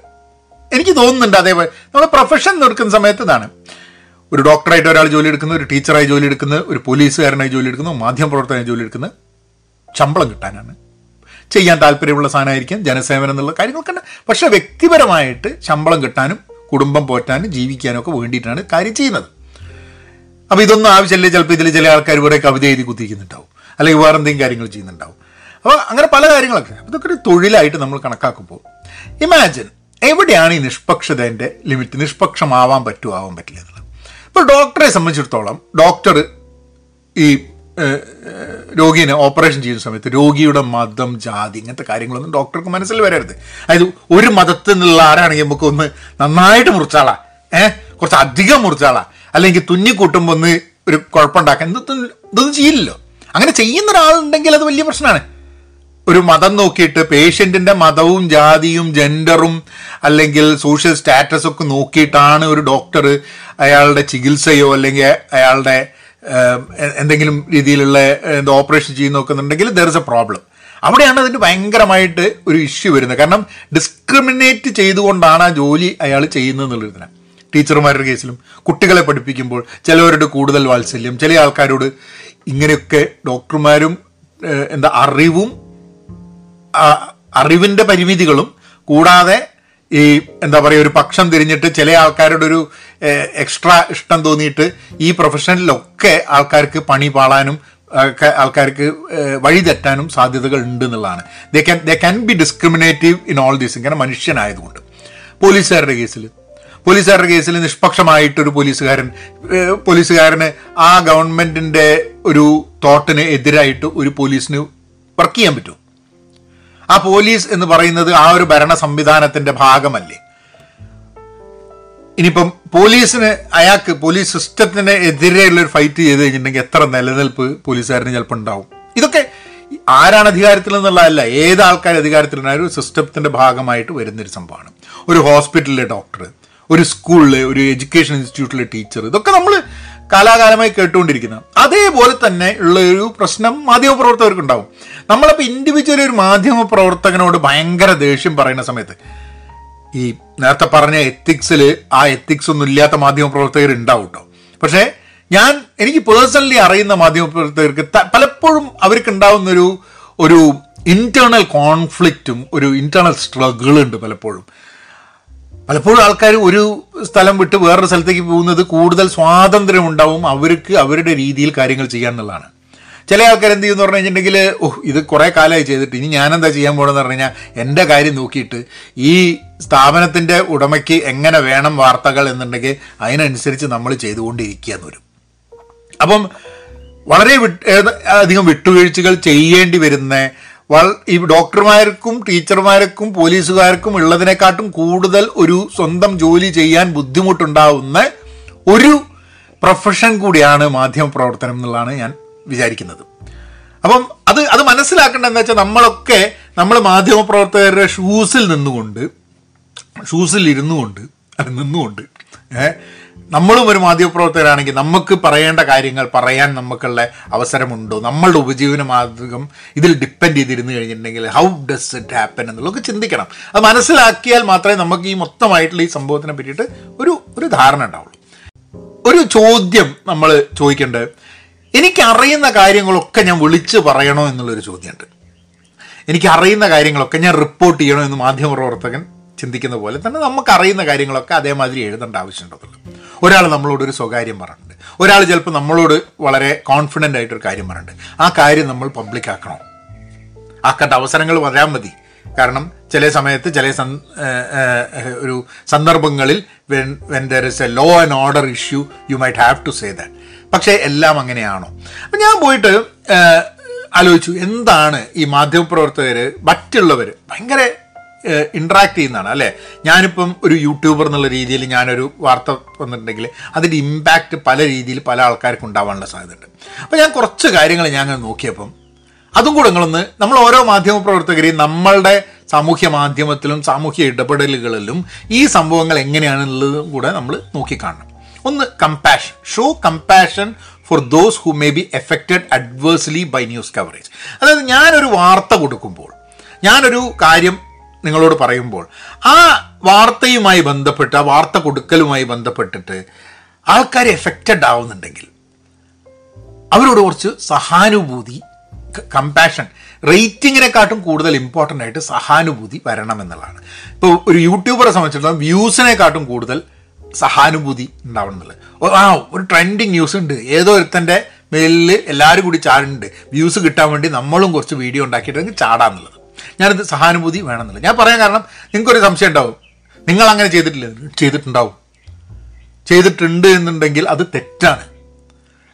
എനിക്ക് തോന്നുന്നുണ്ട് അതേപോലെ നമ്മൾ പ്രൊഫഷൻ എടുക്കുന്ന സമയത്ത് ഇതാണ്. ഒരു ഡോക്ടറായിട്ട് ഒരാൾ ജോലി എടുക്കുന്നു ഒരു ടീച്ചറായി ജോലി എടുക്കുന്നു ഒരു പോലീസുകാരനായി ജോലി എടുക്കുന്നു മാധ്യമ പ്രവർത്തനമായി ജോലി എടുക്കുന്നു ശമ്പളം കിട്ടാനാണ്. ചെയ്യാൻ താല്പര്യമുള്ള സാധനമായിരിക്കും ജനസേവനം എന്നുള്ള കാര്യങ്ങളൊക്കെ പക്ഷേ വ്യക്തിപരമായിട്ട് ശമ്പളം കിട്ടാനും കുടുംബം പോറ്റാനും ജീവിക്കാനും ഒക്കെ വേണ്ടിയിട്ടാണ് കാര്യം ചെയ്യുന്നത്. അപ്പോൾ ഇതൊന്നും ആവശ്യമില്ല ചിലപ്പോൾ ഇതിൽ ചില ആൾക്കാർ ഇവിടെ കവിത എഴുതി കുത്തിക്കുന്നുണ്ടാവും അല്ലെങ്കിൽ വേറെ എന്തെങ്കിലും കാര്യങ്ങൾ ചെയ്യുന്നുണ്ടാവും. അപ്പോൾ അങ്ങനെ പല കാര്യങ്ങളൊക്കെ ഇതൊക്കെ ഒരു തൊഴിലായിട്ട് നമ്മൾ കണക്കാക്കുമ്പോൾ ഇമാജിൻ എവിടെയാണ് ഈ നിഷ്പക്ഷതേന്റെ ലിമിറ്റ്? നിഷ്പക്ഷമാവാൻ പറ്റുമോ? ആവാൻ പറ്റില്ല എന്നുള്ളത്. ഇപ്പോൾ ഡോക്ടറെ സംബന്ധിച്ചിടത്തോളം ഡോക്ടർ ഈ രോഗീനെ ഓപ്പറേഷൻ ചെയ്യുന്ന സമയത്ത് രോഗിയുടെ മതം ജാതി ഇങ്ങനത്തെ കാര്യങ്ങളൊന്നും ഡോക്ടർക്ക് മനസ്സിൽ വരരുത്. അതായത് ഒരു മതത്തിൽ നിന്നുള്ള ആരാണെങ്കിൽ നമുക്ക് ഒന്ന് നന്നായിട്ട് മുറിച്ചാളാ. ഏഹ് കുറച്ച് അധികം മുറിച്ചാളാ. അല്ലെങ്കിൽ തുന്നി കൂട്ടുമ്പോൾ ഒന്ന് ഒരു കുഴപ്പമുണ്ടാക്കാൻ ഇതൊന്നും ഇതൊന്നും ചെയ്യില്ലല്ലോ. അങ്ങനെ ചെയ്യുന്ന ഒരാളുണ്ടെങ്കിൽ അത് വലിയ പ്രശ്നമാണ്. ഒരു മതം നോക്കിയിട്ട് പേഷ്യന്റിന്റെ മതവും ജാതിയും ജെൻഡറും അല്ലെങ്കിൽ സോഷ്യൽ സ്റ്റാറ്റസൊക്കെ നോക്കിയിട്ടാണ് ഒരു ഡോക്ടർ അയാളുടെ ചികിത്സയോ അല്ലെങ്കിൽ അയാളുടെ എന്തെങ്കിലും രീതിയിലുള്ള എന്താ ഓപ്പറേഷൻ ചെയ്ത് നോക്കുന്നുണ്ടെങ്കിൽ ദർ ഇസ് എ പ്രോബ്ലം അവിടെയാണ് അതിന് ഭയങ്കരമായിട്ട് ഒരു ഇഷ്യൂ വരുന്നത്. കാരണം ഡിസ്ക്രിമിനേറ്റ് ചെയ്തുകൊണ്ടാണ് ആ ജോലി അയാൾ ചെയ്യുന്നത് എന്നുള്ളതിനാണ് ടീച്ചർമാരുടെ കേസിലും കുട്ടികളെ പഠിപ്പിക്കുമ്പോൾ ചിലവരോട് കൂടുതൽ വാത്സല്യം ചില ആൾക്കാരോട് ഇങ്ങനെയൊക്കെ ഡോക്ടർമാരും എന്താ അറിവും അറിവിന്റെ പരിമിതികളും കൂടാതെ ഈ എന്താ പറയുക ഒരു പക്ഷം തിരിഞ്ഞിട്ട് ചില ആൾക്കാരുടെ ഒരു എക്സ്ട്രാ ഇഷ്ടം തോന്നിയിട്ട് ഈ പ്രൊഫഷനിലൊക്കെ ആൾക്കാർക്ക് പണി പാളാനും ആൾക്കാർക്ക് വഴിതെറ്റാനും വഴി തെറ്റാനും സാധ്യതകൾ ഉണ്ട് എന്നുള്ളതാണ്. They can they can be discriminative in all these ഇങ്ങനെ മനുഷ്യനായതുകൊണ്ട്. പോലീസുകാരുടെ കേസിൽ. പോലീസുകാരുടെ കേസിൽ നിഷ്പക്ഷമായിട്ടൊരു പോലീസുകാരൻ പോലീസുകാരന് ആ ഗവൺമെന്റിന്റെ ഒരു തോട്ടിന് എതിരായിട്ട് ഒരു പോലീസിന് വർക്ക് ചെയ്യാൻ പറ്റും. ആ പോലീസ് എന്ന് പറയുന്നത് ആ ഒരു ഭരണ സംവിധാനത്തിന്റെ ഭാഗമല്ലേ? ഇനിയിപ്പം പോലീസിന് അയാൾക്ക് പോലീസ് സിസ്റ്റത്തിന് എതിരെയുള്ള ഒരു ഫൈറ്റ് ചെയ്ത് കഴിഞ്ഞിട്ടുണ്ടെങ്കിൽ എത്ര നിലനിൽപ്പ് പോലീസുകാരന് ചിലപ്പോൾ ഉണ്ടാവും. ഇതൊക്കെ ആരാണ് അധികാരത്തിൽ നിന്നുള്ളതല്ല ഏത് ആൾക്കാർ അധികാരത്തിലുണ്ടായ ഒരു സിസ്റ്റത്തിന്റെ ഭാഗമായിട്ട് വരുന്നൊരു സംഭവമാണ്. ഒരു ഹോസ്പിറ്റലിലെ ഡോക്ടർ ഒരു സ്കൂളിലെ ഒരു എഡ്യൂക്കേഷൻ ഇൻസ്റ്റിറ്റ്യൂട്ടിലെ ടീച്ചർ ഇതൊക്കെ നമ്മൾ കാലാകാലമായി കേട്ടുകൊണ്ടിരിക്കുന്നത് അതേപോലെ തന്നെ ഉള്ള ഒരു പ്രശ്നം മാധ്യമപ്രവർത്തകർക്ക് ഉണ്ടാവും നമ്മളിപ്പോൾ ഇൻഡിവിജ്വലി ഒരു മാധ്യമപ്രവർത്തകനോട് ഭയങ്കര ദേഷ്യം പറയുന്ന സമയത്ത് ഈ നേരത്തെ പറഞ്ഞ എത്തിക്സിൽ ആ എത്തിക്സ് ഒന്നും ഇല്ലാത്ത മാധ്യമപ്രവർത്തകർ ഉണ്ടാവും കേട്ടോ പക്ഷേ ഞാൻ എനിക്ക് പേഴ്സണലി അറിയുന്ന മാധ്യമപ്രവർത്തകർക്ക് പ്രവർത്തകർക്ക് പലപ്പോഴും അവർക്ക് ഉണ്ടാവുന്നൊരു ഒരു ഇന്റേണൽ കോൺഫ്ലിക്റ്റും ഒരു ഇന്റേണൽ സ്ട്രഗിളുണ്ട് പലപ്പോഴും. പലപ്പോഴും ആൾക്കാർ ഒരു സ്ഥലം വിട്ട് വേറൊരു സ്ഥലത്തേക്ക് പോകുന്നത് കൂടുതൽ സ്വാതന്ത്ര്യം ഉണ്ടാവും അവർക്ക് അവരുടെ രീതിയിൽ കാര്യങ്ങൾ ചെയ്യാൻ ചില ആൾക്കാർ എന്ത് ചെയ്യുമെന്ന് പറഞ്ഞു കഴിഞ്ഞിട്ടുണ്ടെങ്കിൽ ഓഹ് ഇത് കുറേ കാലമായി ചെയ്തിട്ട് ഇനി ഞാനെന്താ ചെയ്യാൻ പോകണമെന്ന് പറഞ്ഞു കഴിഞ്ഞാൽ എന്റെ കാര്യം നോക്കിയിട്ട് ഈ സ്ഥാപനത്തിന്റെ ഉടമയ്ക്ക് എങ്ങനെ വേണം വാർത്തകൾ എന്നുണ്ടെങ്കിൽ അതിനനുസരിച്ച് നമ്മൾ ചെയ്തുകൊണ്ടിരിക്കുക എന്ന് വരും. അപ്പം വളരെ വിട്ട് അധികം വിട്ടുവീഴ്ചകൾ ചെയ്യേണ്ടി വരുന്ന വൾ ഈ ഡോക്ടർമാർക്കും ടീച്ചർമാർക്കും പോലീസുകാർക്കും ഉള്ളതിനെക്കാട്ടും കൂടുതൽ ഒരു സ്വന്തം ജോലി ചെയ്യാൻ ബുദ്ധിമുട്ടുണ്ടാവുന്ന ഒരു പ്രൊഫഷൻ കൂടിയാണ് മാധ്യമ പ്രവർത്തനം എന്നുള്ളതാണ് ഞാൻ വിചാരിക്കുന്നത്. അപ്പം അത് അത് മനസ്സിലാക്കേണ്ടത് എന്താ വെച്ചാൽ നമ്മളൊക്കെ നമ്മൾ മാധ്യമ പ്രവർത്തകരുടെ ഷൂസിൽ നിന്നുകൊണ്ട് ഷൂസിൽ ഇരുന്നു കൊണ്ട് അല്ല നിന്നുകൊണ്ട് നമ്മളും ഒരു മാധ്യമപ്രവർത്തകരാണെങ്കിൽ നമുക്ക് പറയേണ്ട കാര്യങ്ങൾ പറയാൻ നമുക്കുള്ള അവസരമുണ്ടോ? നമ്മളുടെ ഉപജീവന മാർഗം ഇതിൽ ഡിപ്പെൻഡ് ചെയ്തിരുന്നു കഴിഞ്ഞിട്ടുണ്ടെങ്കിൽ ഹൗ ഡസ് ഇറ്റ് ഹാപ്പൻ എന്നുള്ളതൊക്കെ ചിന്തിക്കണം. അത് മനസ്സിലാക്കിയാൽ മാത്രമേ നമുക്ക് ഈ മൊത്തമായിട്ടുള്ള ഈ സംഭവത്തിനെ പറ്റിയിട്ട് ഒരു ഒരു ധാരണ ഉണ്ടാവുള്ളൂ. ഒരു ചോദ്യം നമ്മൾ ചോദിക്കേണ്ടത് എനിക്കറിയുന്ന കാര്യങ്ങളൊക്കെ ഞാൻ വിളിച്ച് പറയണോ എന്നുള്ളൊരു ചോദ്യമുണ്ട്. എനിക്കറിയുന്ന കാര്യങ്ങളൊക്കെ ഞാൻ റിപ്പോർട്ട് ചെയ്യണോ എന്ന് മാധ്യമപ്രവർത്തകൻ ചിന്തിക്കുന്ന പോലെ തന്നെ നമുക്ക് അറിയുന്ന കാര്യങ്ങളൊക്കെ അതേമാതിരി എഴുതേണ്ട ആവശ്യമുണ്ടല്ലോ ഒരാൾ നമ്മളോട് ഒരു സ്വകാര്യം പറഞ്ഞിട്ടുണ്ട്. ഒരാൾ ചിലപ്പോൾ നമ്മളോട് വളരെ കോൺഫിഡന്റ് ആയിട്ടൊരു കാര്യം പറഞ്ഞിട്ടുണ്ട്. ആ കാര്യം നമ്മൾ പബ്ലിക് ആക്കണോ? ആക്കേണ്ട അവസരങ്ങൾ വരാൻ മതി. കാരണം ചില സമയത്ത് ചില ഒരു സന്ദർഭങ്ങളിൽ when when there is a law and order issue you might have to say that പക്ഷേ എല്ലാം അങ്ങനെയാണോ? അപ്പം ഞാൻ പോയിട്ട് ആലോചിച്ചു എന്താണ് ഈ മാധ്യമപ്രവർത്തകർ മറ്റുള്ളവർ ഭയങ്കര ഇൻട്രാക്ട് ചെയ്യുന്നതാണ് അല്ലേ? ഞാനിപ്പം ഒരു യൂട്യൂബർ എന്നുള്ള രീതിയിൽ ഞാനൊരു വാർത്ത വന്നിട്ടുണ്ടെങ്കിൽ അതിന്റെ ഇമ്പാക്റ്റ് പല രീതിയിൽ പല ആൾക്കാർക്കും ഉണ്ടാവാനുള്ള സാധ്യതയുണ്ട്. അപ്പോൾ ഞാൻ കുറച്ച് കാര്യങ്ങൾ ഞാൻ നോക്കിയപ്പം അതും കൂടെ നിങ്ങളൊന്ന് നമ്മൾ ഓരോ മാധ്യമ പ്രവർത്തകരെയും നമ്മളുടെ സാമൂഹ്യ മാധ്യമത്തിലും സാമൂഹ്യ ഇടപെടലുകളിലും ഈ സംഭവങ്ങൾ എങ്ങനെയാണെന്നുള്ളതും കൂടെ നമ്മൾ നോക്കിക്കാണണം. ഒന്ന് compassion show compassion for those who may be affected adversely by news coverage അതായത് ഞാനൊരു വാർത്ത കൊടുക്കുമ്പോൾ ഞാനൊരു കാര്യം നിങ്ങളോട് പറയുമ്പോൾ ആ വാർത്തയുമായി ബന്ധപ്പെട്ട് ആ വാർത്ത കൊടുക്കലുമായി ബന്ധപ്പെട്ടിട്ട് ആൾക്കാർ എഫക്റ്റഡ് ആവുന്നുണ്ടെങ്കിൽ അവരോട് കുറച്ച് സഹാനുഭൂതി കമ്പാഷൻ റേറ്റിങ്ങിനെക്കാട്ടും കൂടുതൽ ഇമ്പോർട്ടന്റ് ആയിട്ട് സഹാനുഭൂതി വരണം എന്നുള്ളതാണ് ഇപ്പോൾ ഒരു യൂട്യൂബറെ സംബന്ധിച്ചിടത്തോളം വ്യൂസിനെക്കാട്ടും കൂടുതൽ സഹാനുഭൂതി ഉണ്ടാവണം എന്നുള്ളത് ആ ഒരു ട്രെൻഡിങ് ന്യൂസ് ഉണ്ട്. ഏതോ ഒരുത്തന്റെ മേലിൽ എല്ലാവരും കൂടി ചാടുന്നുണ്ട്. വ്യൂസ് കിട്ടാൻ വേണ്ടി നമ്മളും കുറച്ച് വീഡിയോ ഉണ്ടാക്കിയിട്ടെങ്കിൽ ചാടാന്നുള്ളത്. ഞാനിത് സഹാനുഭൂതി വേണമെന്നുള്ളത്. ഞാൻ പറയാൻ കാരണം നിങ്ങൾക്കൊരു സംശയം ഉണ്ടാവും. നിങ്ങൾ അങ്ങനെ ചെയ്തിട്ടില്ല ചെയ്തിട്ടുണ്ടാവും. ചെയ്തിട്ടുണ്ട് എന്നുണ്ടെങ്കിൽ അത് തെറ്റാണ്.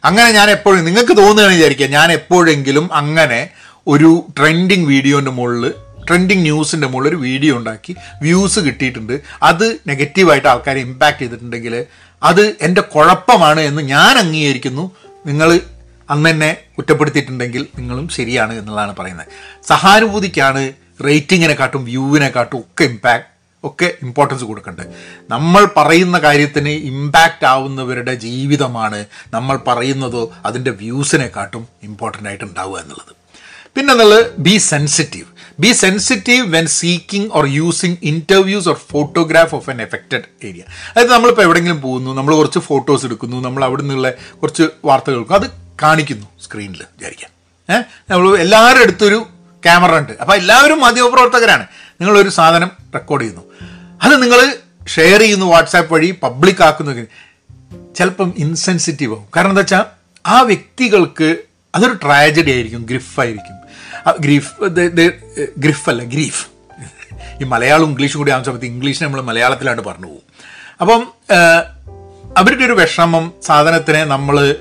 അങ്ങനെ ഞാൻ എപ്പോഴും നിങ്ങൾക്ക് തോന്നുകയാണ് വിചാരിക്കുക. ഞാൻ എപ്പോഴെങ്കിലും അങ്ങനെ ഒരു ട്രെൻഡിങ് വീഡിയോന്റെ മുകളിൽ ട്രെൻഡിങ് ന്യൂസിന്റെ മുകളിൽ ഒരു വീഡിയോ ഉണ്ടാക്കി വ്യൂസ് കിട്ടിയിട്ടുണ്ട്. അത് നെഗറ്റീവായിട്ട് ആൾക്കാരെ ഇമ്പാക്റ്റ് ചെയ്തിട്ടുണ്ടെങ്കിൽ അത് എന്റെ കുഴപ്പമാണ് എന്ന് ഞാൻ അംഗീകരിക്കുന്നു. നിങ്ങൾ അന്ന് എന്നെ കുറ്റപ്പെടുത്തിയിട്ടുണ്ടെങ്കിൽ നിങ്ങളും ശരിയാണ് എന്നുള്ളതാണ് പറയുന്നത്. സഹാനുഭൂതിക്കാണ് റേറ്റിങ്ങിനെക്കാട്ടും വ്യൂവിനെക്കാട്ടും ഒക്കെ ഇമ്പാക്ട് ഒക്കെ ഇമ്പോർട്ടൻസ് കൊടുക്കേണ്ടത്. നമ്മൾ പറയുന്ന കാര്യത്തിന് ഇമ്പാക്റ്റ് ആവുന്നവരുടെ ജീവിതമാണ് നമ്മൾ പറയുന്നതോ അതിന്റെ വ്യൂസിനെക്കാട്ടും ഇമ്പോർട്ടന്റ് ആയിട്ട് ഉണ്ടാവുക എന്നുള്ളത്. പിന്നെ എന്നുള്ളത് be sensitive be sensitive when seeking or using interviews or photograph of an affected area അതായത് നമ്മളിപ്പോൾ എവിടെയെങ്കിലും പോകുന്നു നമ്മൾ കുറച്ച് ഫോട്ടോസ് എടുക്കുന്നു നമ്മൾ അവിടെ നിന്നുള്ള കുറച്ച് വാർത്തകൾ എടുക്കും അത് കാണിക്കുന്നു സ്ക്രീനിൽ വിചാരിക്കാം. ഏഹ് നമ്മൾ എല്ലാവരും അടുത്തൊരു ക്യാമറ ഉണ്ട്. അപ്പോൾ എല്ലാവരും മാധ്യമപ്രവർത്തകരാണ്. നിങ്ങളൊരു സാധനം റെക്കോർഡ് ചെയ്യുന്നു. അത് നിങ്ങൾ ഷെയർ ചെയ്യുന്നു വാട്സാപ്പ് വഴി പബ്ലിക് ആക്കുന്നു. ചിലപ്പം ഇൻസെൻസിറ്റീവ് ആവും. കാരണം എന്താ വെച്ചാൽ ആ വ്യക്തികൾക്ക് അതൊരു ട്രാജഡി ആയിരിക്കും ഗ്രിഫായിരിക്കും ഗ്രീഫ് ഗ്രിഫ് അല്ല ഗ്രീഫ്. ഈ മലയാളം ഇംഗ്ലീഷ് കൂടി ആവുന്ന സമയത്ത് ഇംഗ്ലീഷ് നമ്മൾ മലയാളത്തിലാണ് പറഞ്ഞു പോകും. അപ്പം അവരുടെ ഒരു വിഷമം സാധനത്തിനെ നമ്മൾ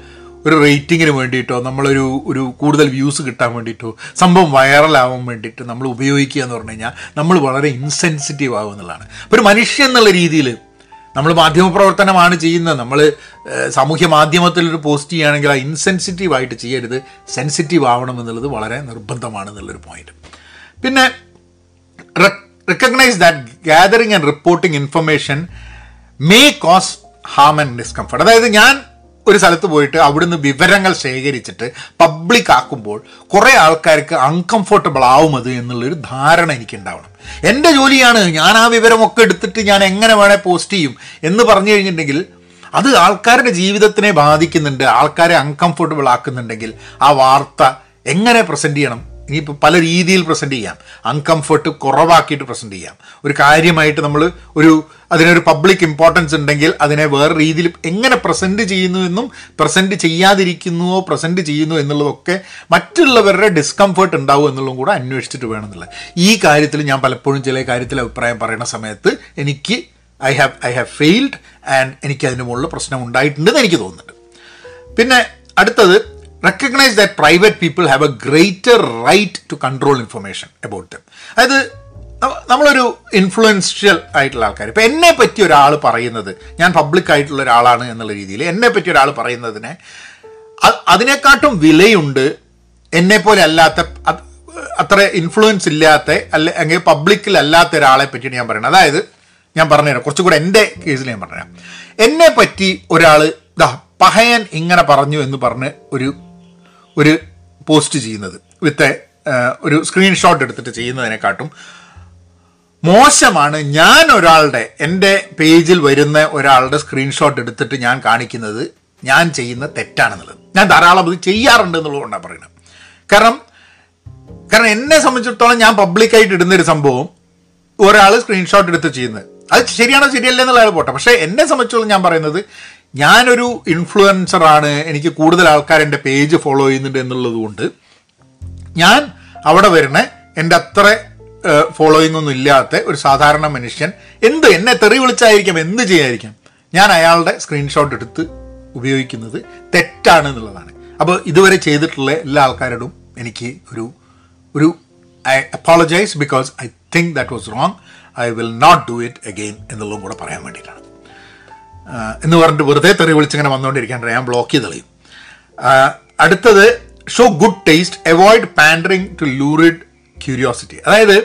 ഒരു റേറ്റിങ്ങിന് വേണ്ടിയിട്ടോ നമ്മളൊരു ഒരു കൂടുതൽ വ്യൂസ് കിട്ടാൻ വേണ്ടിയിട്ടോ സംഭവം വൈറലാവാൻ വേണ്ടിയിട്ട് നമ്മൾ ഉപയോഗിക്കുക എന്ന് പറഞ്ഞു കഴിഞ്ഞാൽ നമ്മൾ വളരെ ഇൻസെൻസിറ്റീവ് ആകും അപ്പോൾ ഒരു മനുഷ്യൻ എന്നുള്ള രീതിയിൽ നമ്മൾ മാധ്യമപ്രവർത്തനമാണ് ചെയ്യുന്നത്. നമ്മൾ സാമൂഹ്യ മാധ്യമത്തിൽ ഒരു പോസ്റ്റ് ചെയ്യുകയാണെങ്കിൽ ആ ഇൻസെൻസിറ്റീവായിട്ട് ചെയ്യരുത്. സെൻസിറ്റീവ് ആവണം എന്നുള്ളത് വളരെ നിർബന്ധമാണ് എന്നുള്ളൊരു പോയിന്റ് പിന്നെ recognise that gathering and reporting information may cause harm and discomfort അതായത് ഞാൻ ഒരു സ്ഥലത്ത് പോയിട്ട് അവിടുന്ന് വിവരങ്ങൾ ശേഖരിച്ചിട്ട് പബ്ലിക് ആക്കുമ്പോൾ കുറേ ആൾക്കാർക്ക് അൺകംഫർട്ടബിൾ ആവും അത് എന്നുള്ളൊരു ധാരണ എനിക്കുണ്ടാവണം. എന്റെ ജോലിയാണ് ഞാൻ ആ വിവരമൊക്കെ എടുത്തിട്ട് ഞാൻ എങ്ങനെ വേണേൽ പോസ്റ്റ് ചെയ്യും എന്ന് പറഞ്ഞു കഴിഞ്ഞിട്ടുണ്ടെങ്കിൽ അത് ആൾക്കാരുടെ ജീവിതത്തിനെ ബാധിക്കുന്നുണ്ട് ആൾക്കാരെ അൺകംഫർട്ടബിൾ ആക്കുന്നുണ്ടെങ്കിൽ ആ വാർത്ത എങ്ങനെ പ്രസന്റ് ചെയ്യണം? ഇനിയിപ്പോൾ പല രീതിയിൽ പ്രസന്റ് ചെയ്യാം. അൺകംഫർട്ട് കുറവാക്കിയിട്ട് പ്രസന്റ് ചെയ്യാം. ഒരു കാര്യമായിട്ട് നമ്മൾ ഒരു അതിനൊരു പബ്ലിക് ഇമ്പോർട്ടൻസ് ഉണ്ടെങ്കിൽ അതിനെ വേറെ രീതിയിൽ എങ്ങനെ പ്രസന്റ് ചെയ്യുന്നു എന്നും പ്രസന്റ് ചെയ്യാതിരിക്കുന്നുവോ പ്രസന്റ് ചെയ്യുന്നു എന്നുള്ളതൊക്കെ മറ്റുള്ളവരുടെ ഡിസ്കംഫേർട്ട് ഉണ്ടാവും എന്നുള്ളതും കൂടെ അന്വേഷിച്ചിട്ട് വേണമെന്നുള്ളത്. ഈ കാര്യത്തിൽ ഞാൻ പലപ്പോഴും ചില കാര്യത്തിൽ അഭിപ്രായം പറയുന്ന സമയത്ത് എനിക്ക് I have I have failed and എനിക്ക് അതിന് മുകളിൽ പ്രശ്നം ഉണ്ടായിട്ടുണ്ടെന്ന് എനിക്ക് തോന്നുന്നുണ്ട്. പിന്നെ അടുത്തത് recognise that private people have a greater right to control information about അതായത് നമ്മളൊരു ഇൻഫ്ലുവൻഷ്യൽ ആയിട്ടുള്ള ആൾക്കാർ ഇപ്പം എന്നെ പറ്റി ഒരാൾ പറയുന്നത് ഞാൻ പബ്ലിക് ആയിട്ടുള്ള ഒരാളാണ് എന്നുള്ള രീതിയിൽ എന്നെ പറ്റി ഒരാൾ പറയുന്നതിനെ അതിനെക്കാട്ടും വിലയുണ്ട് എന്നെപ്പോലെ അല്ലാത്ത അത്ര ഇൻഫ്ലുവൻസ് ഇല്ലാത്ത അല്ലെ അല്ലെങ്കിൽ പബ്ലിക്കിൽ അല്ലാത്ത ഒരാളെ പറ്റിയാണ് ഞാൻ പറയുന്നത് അതായത് ഞാൻ പറഞ്ഞുതരാം. കുറച്ചുകൂടെ എന്റെ കേസിൽ ഞാൻ പറഞ്ഞുതരാം. എന്നെ പറ്റി ഒരാൾ ദാ പഹയൻ ഇങ്ങനെ പറഞ്ഞു എന്ന് പറഞ്ഞ് ഒരു ഒരു പോസ്റ്റ് ചെയ്യുന്നത് വിത്ത് ഒരു സ്ക്രീൻഷോട്ട് എടുത്തിട്ട് ചെയ്യുന്നതിനെക്കാട്ടും മോശമാണ് ഞാൻ ഒരാളുടെ എന്റെ പേജിൽ വരുന്ന ഒരാളുടെ സ്ക്രീൻഷോട്ട് എടുത്തിട്ട് ഞാൻ കാണിക്കുന്നത് ഞാൻ ചെയ്യുന്ന തെറ്റാണെന്നുള്ളത്. ഞാൻ ധാരാളം അത് ചെയ്യാറുണ്ട് എന്നുള്ളതുകൊണ്ടാണ് പറയുന്നത്. കാരണം കാരണം എന്നെ സംബന്ധിച്ചിടത്തോളം ഞാൻ പബ്ലിക്കായിട്ട് ഇടുന്നൊരു സംഭവം ഒരാൾ സ്ക്രീൻഷോട്ട് എടുത്ത് ചെയ്യുന്നത്. അത് ശരിയാണോ ശരിയല്ല എന്നുള്ളത് പോട്ടെ. പക്ഷേ എന്നെ സംബന്ധിച്ചോളം ഞാൻ പറയുന്നത് ഞാനൊരു ഇൻഫ്ലുവൻസറാണ് എനിക്ക് കൂടുതൽ ആൾക്കാർ എന്റെ പേജ് ഫോളോ ചെയ്യുന്നുണ്ട് എന്നുള്ളത് കൊണ്ട് ഞാൻ അവിടെ വരുന്ന എന്റെ അത്ര ഫോളോയിങ് ഒന്നും ഇല്ലാത്ത ഒരു സാധാരണ മനുഷ്യൻ എന്ത് എന്നെ തെറി വിളിച്ചായിരിക്കാം എന്ത് ചെയ്യായിരിക്കാം? ഞാൻ അയാളുടെ സ്ക്രീൻഷോട്ട് എടുത്ത് ഉപയോഗിക്കുന്നത് തെറ്റാണ് എന്നുള്ളതാണ്. അപ്പോൾ ഇതുവരെ ചെയ്തിട്ടുള്ള എല്ലാ ആൾക്കാരോടും എനിക്ക് ഒരു ഒരു I apologise because I think that was wrong I will not do it again എന്നുള്ളതും കൂടെ പറയാൻ വേണ്ടിയിട്ടാണ്. എന്ന് പറഞ്ഞിട്ട് വെറുതെ തെറി വിളിച്ചിങ്ങനെ വന്നുകൊണ്ടിരിക്കാൻ ഞാൻ ബ്ലോക്ക് ചെയ്ത് അടുത്തത് show good taste avoid pandering to lurid curiosity അതായത്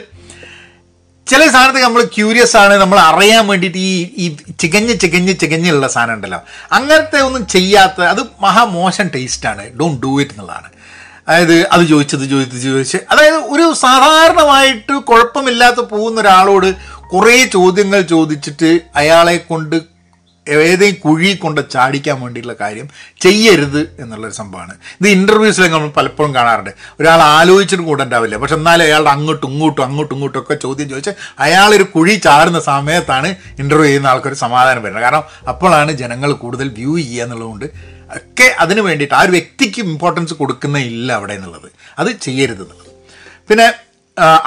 ചില സാധനത്തിൽ നമ്മൾ ക്യൂരിയസ് ആണ് നമ്മൾ അറിയാൻ വേണ്ടിയിട്ട് ഈ ഈ ചികഞ്ഞ് ചികഞ്ഞ് ചികഞ്ഞുള്ള സാധനം ഉണ്ടല്ലോ അങ്ങനത്തെ ഒന്നും ചെയ്യാത്ത അത് മഹാമോശം ടേസ്റ്റാണ് ഡോണ്ട് ഡു ഇറ്റ് എന്നുള്ളതാണ്. അതായത് അത് ചോദിച്ചത് ചോദിച്ചത് ചോദിച്ച്. അതായത് ഒരു സാധാരണമായിട്ട് കുഴപ്പമില്ലാത്ത പോകുന്ന ഒരാളോട് കുറേ ചോദ്യങ്ങൾ ചോദിച്ചിട്ട് അയാളെ കൊണ്ട് ഏതെങ്കിലും കുഴി കൊണ്ട് ചാടിക്കാൻ വേണ്ടിയിട്ടുള്ള കാര്യം ചെയ്യരുത് എന്നുള്ളൊരു സംഭവമാണ്. ഇത് ഇന്റർവ്യൂസിലൊക്കെ നമ്മൾ പലപ്പോഴും കാണാറുണ്ട്. ഒരാൾ ആലോചിച്ചിട്ട് കൂടെ ഉണ്ടാവില്ല. പക്ഷെ എന്നാലും അയാളുടെ അങ്ങോട്ടും ഇങ്ങോട്ടും അങ്ങോട്ടും ഇങ്ങോട്ടും ഒക്കെ ചോദ്യം ചോദിച്ച് അയാളൊരു കുഴി ചാടുന്ന സമയത്താണ് ഇന്റർവ്യൂ ചെയ്യുന്ന ആൾക്കൊരു സമാധാനം വരുന്നത്. കാരണം അപ്പോഴാണ് ജനങ്ങൾ കൂടുതൽ വ്യൂ ചെയ്യുക എന്നുള്ളതുകൊണ്ട് ഒക്കെ അതിന് വേണ്ടിയിട്ട് ആ ഒരു വ്യക്തിക്ക് ഇമ്പോർട്ടൻസ് കൊടുക്കുന്നില്ല അവിടെ എന്നുള്ളത്. അത് ചെയ്യരുത് പിന്നെ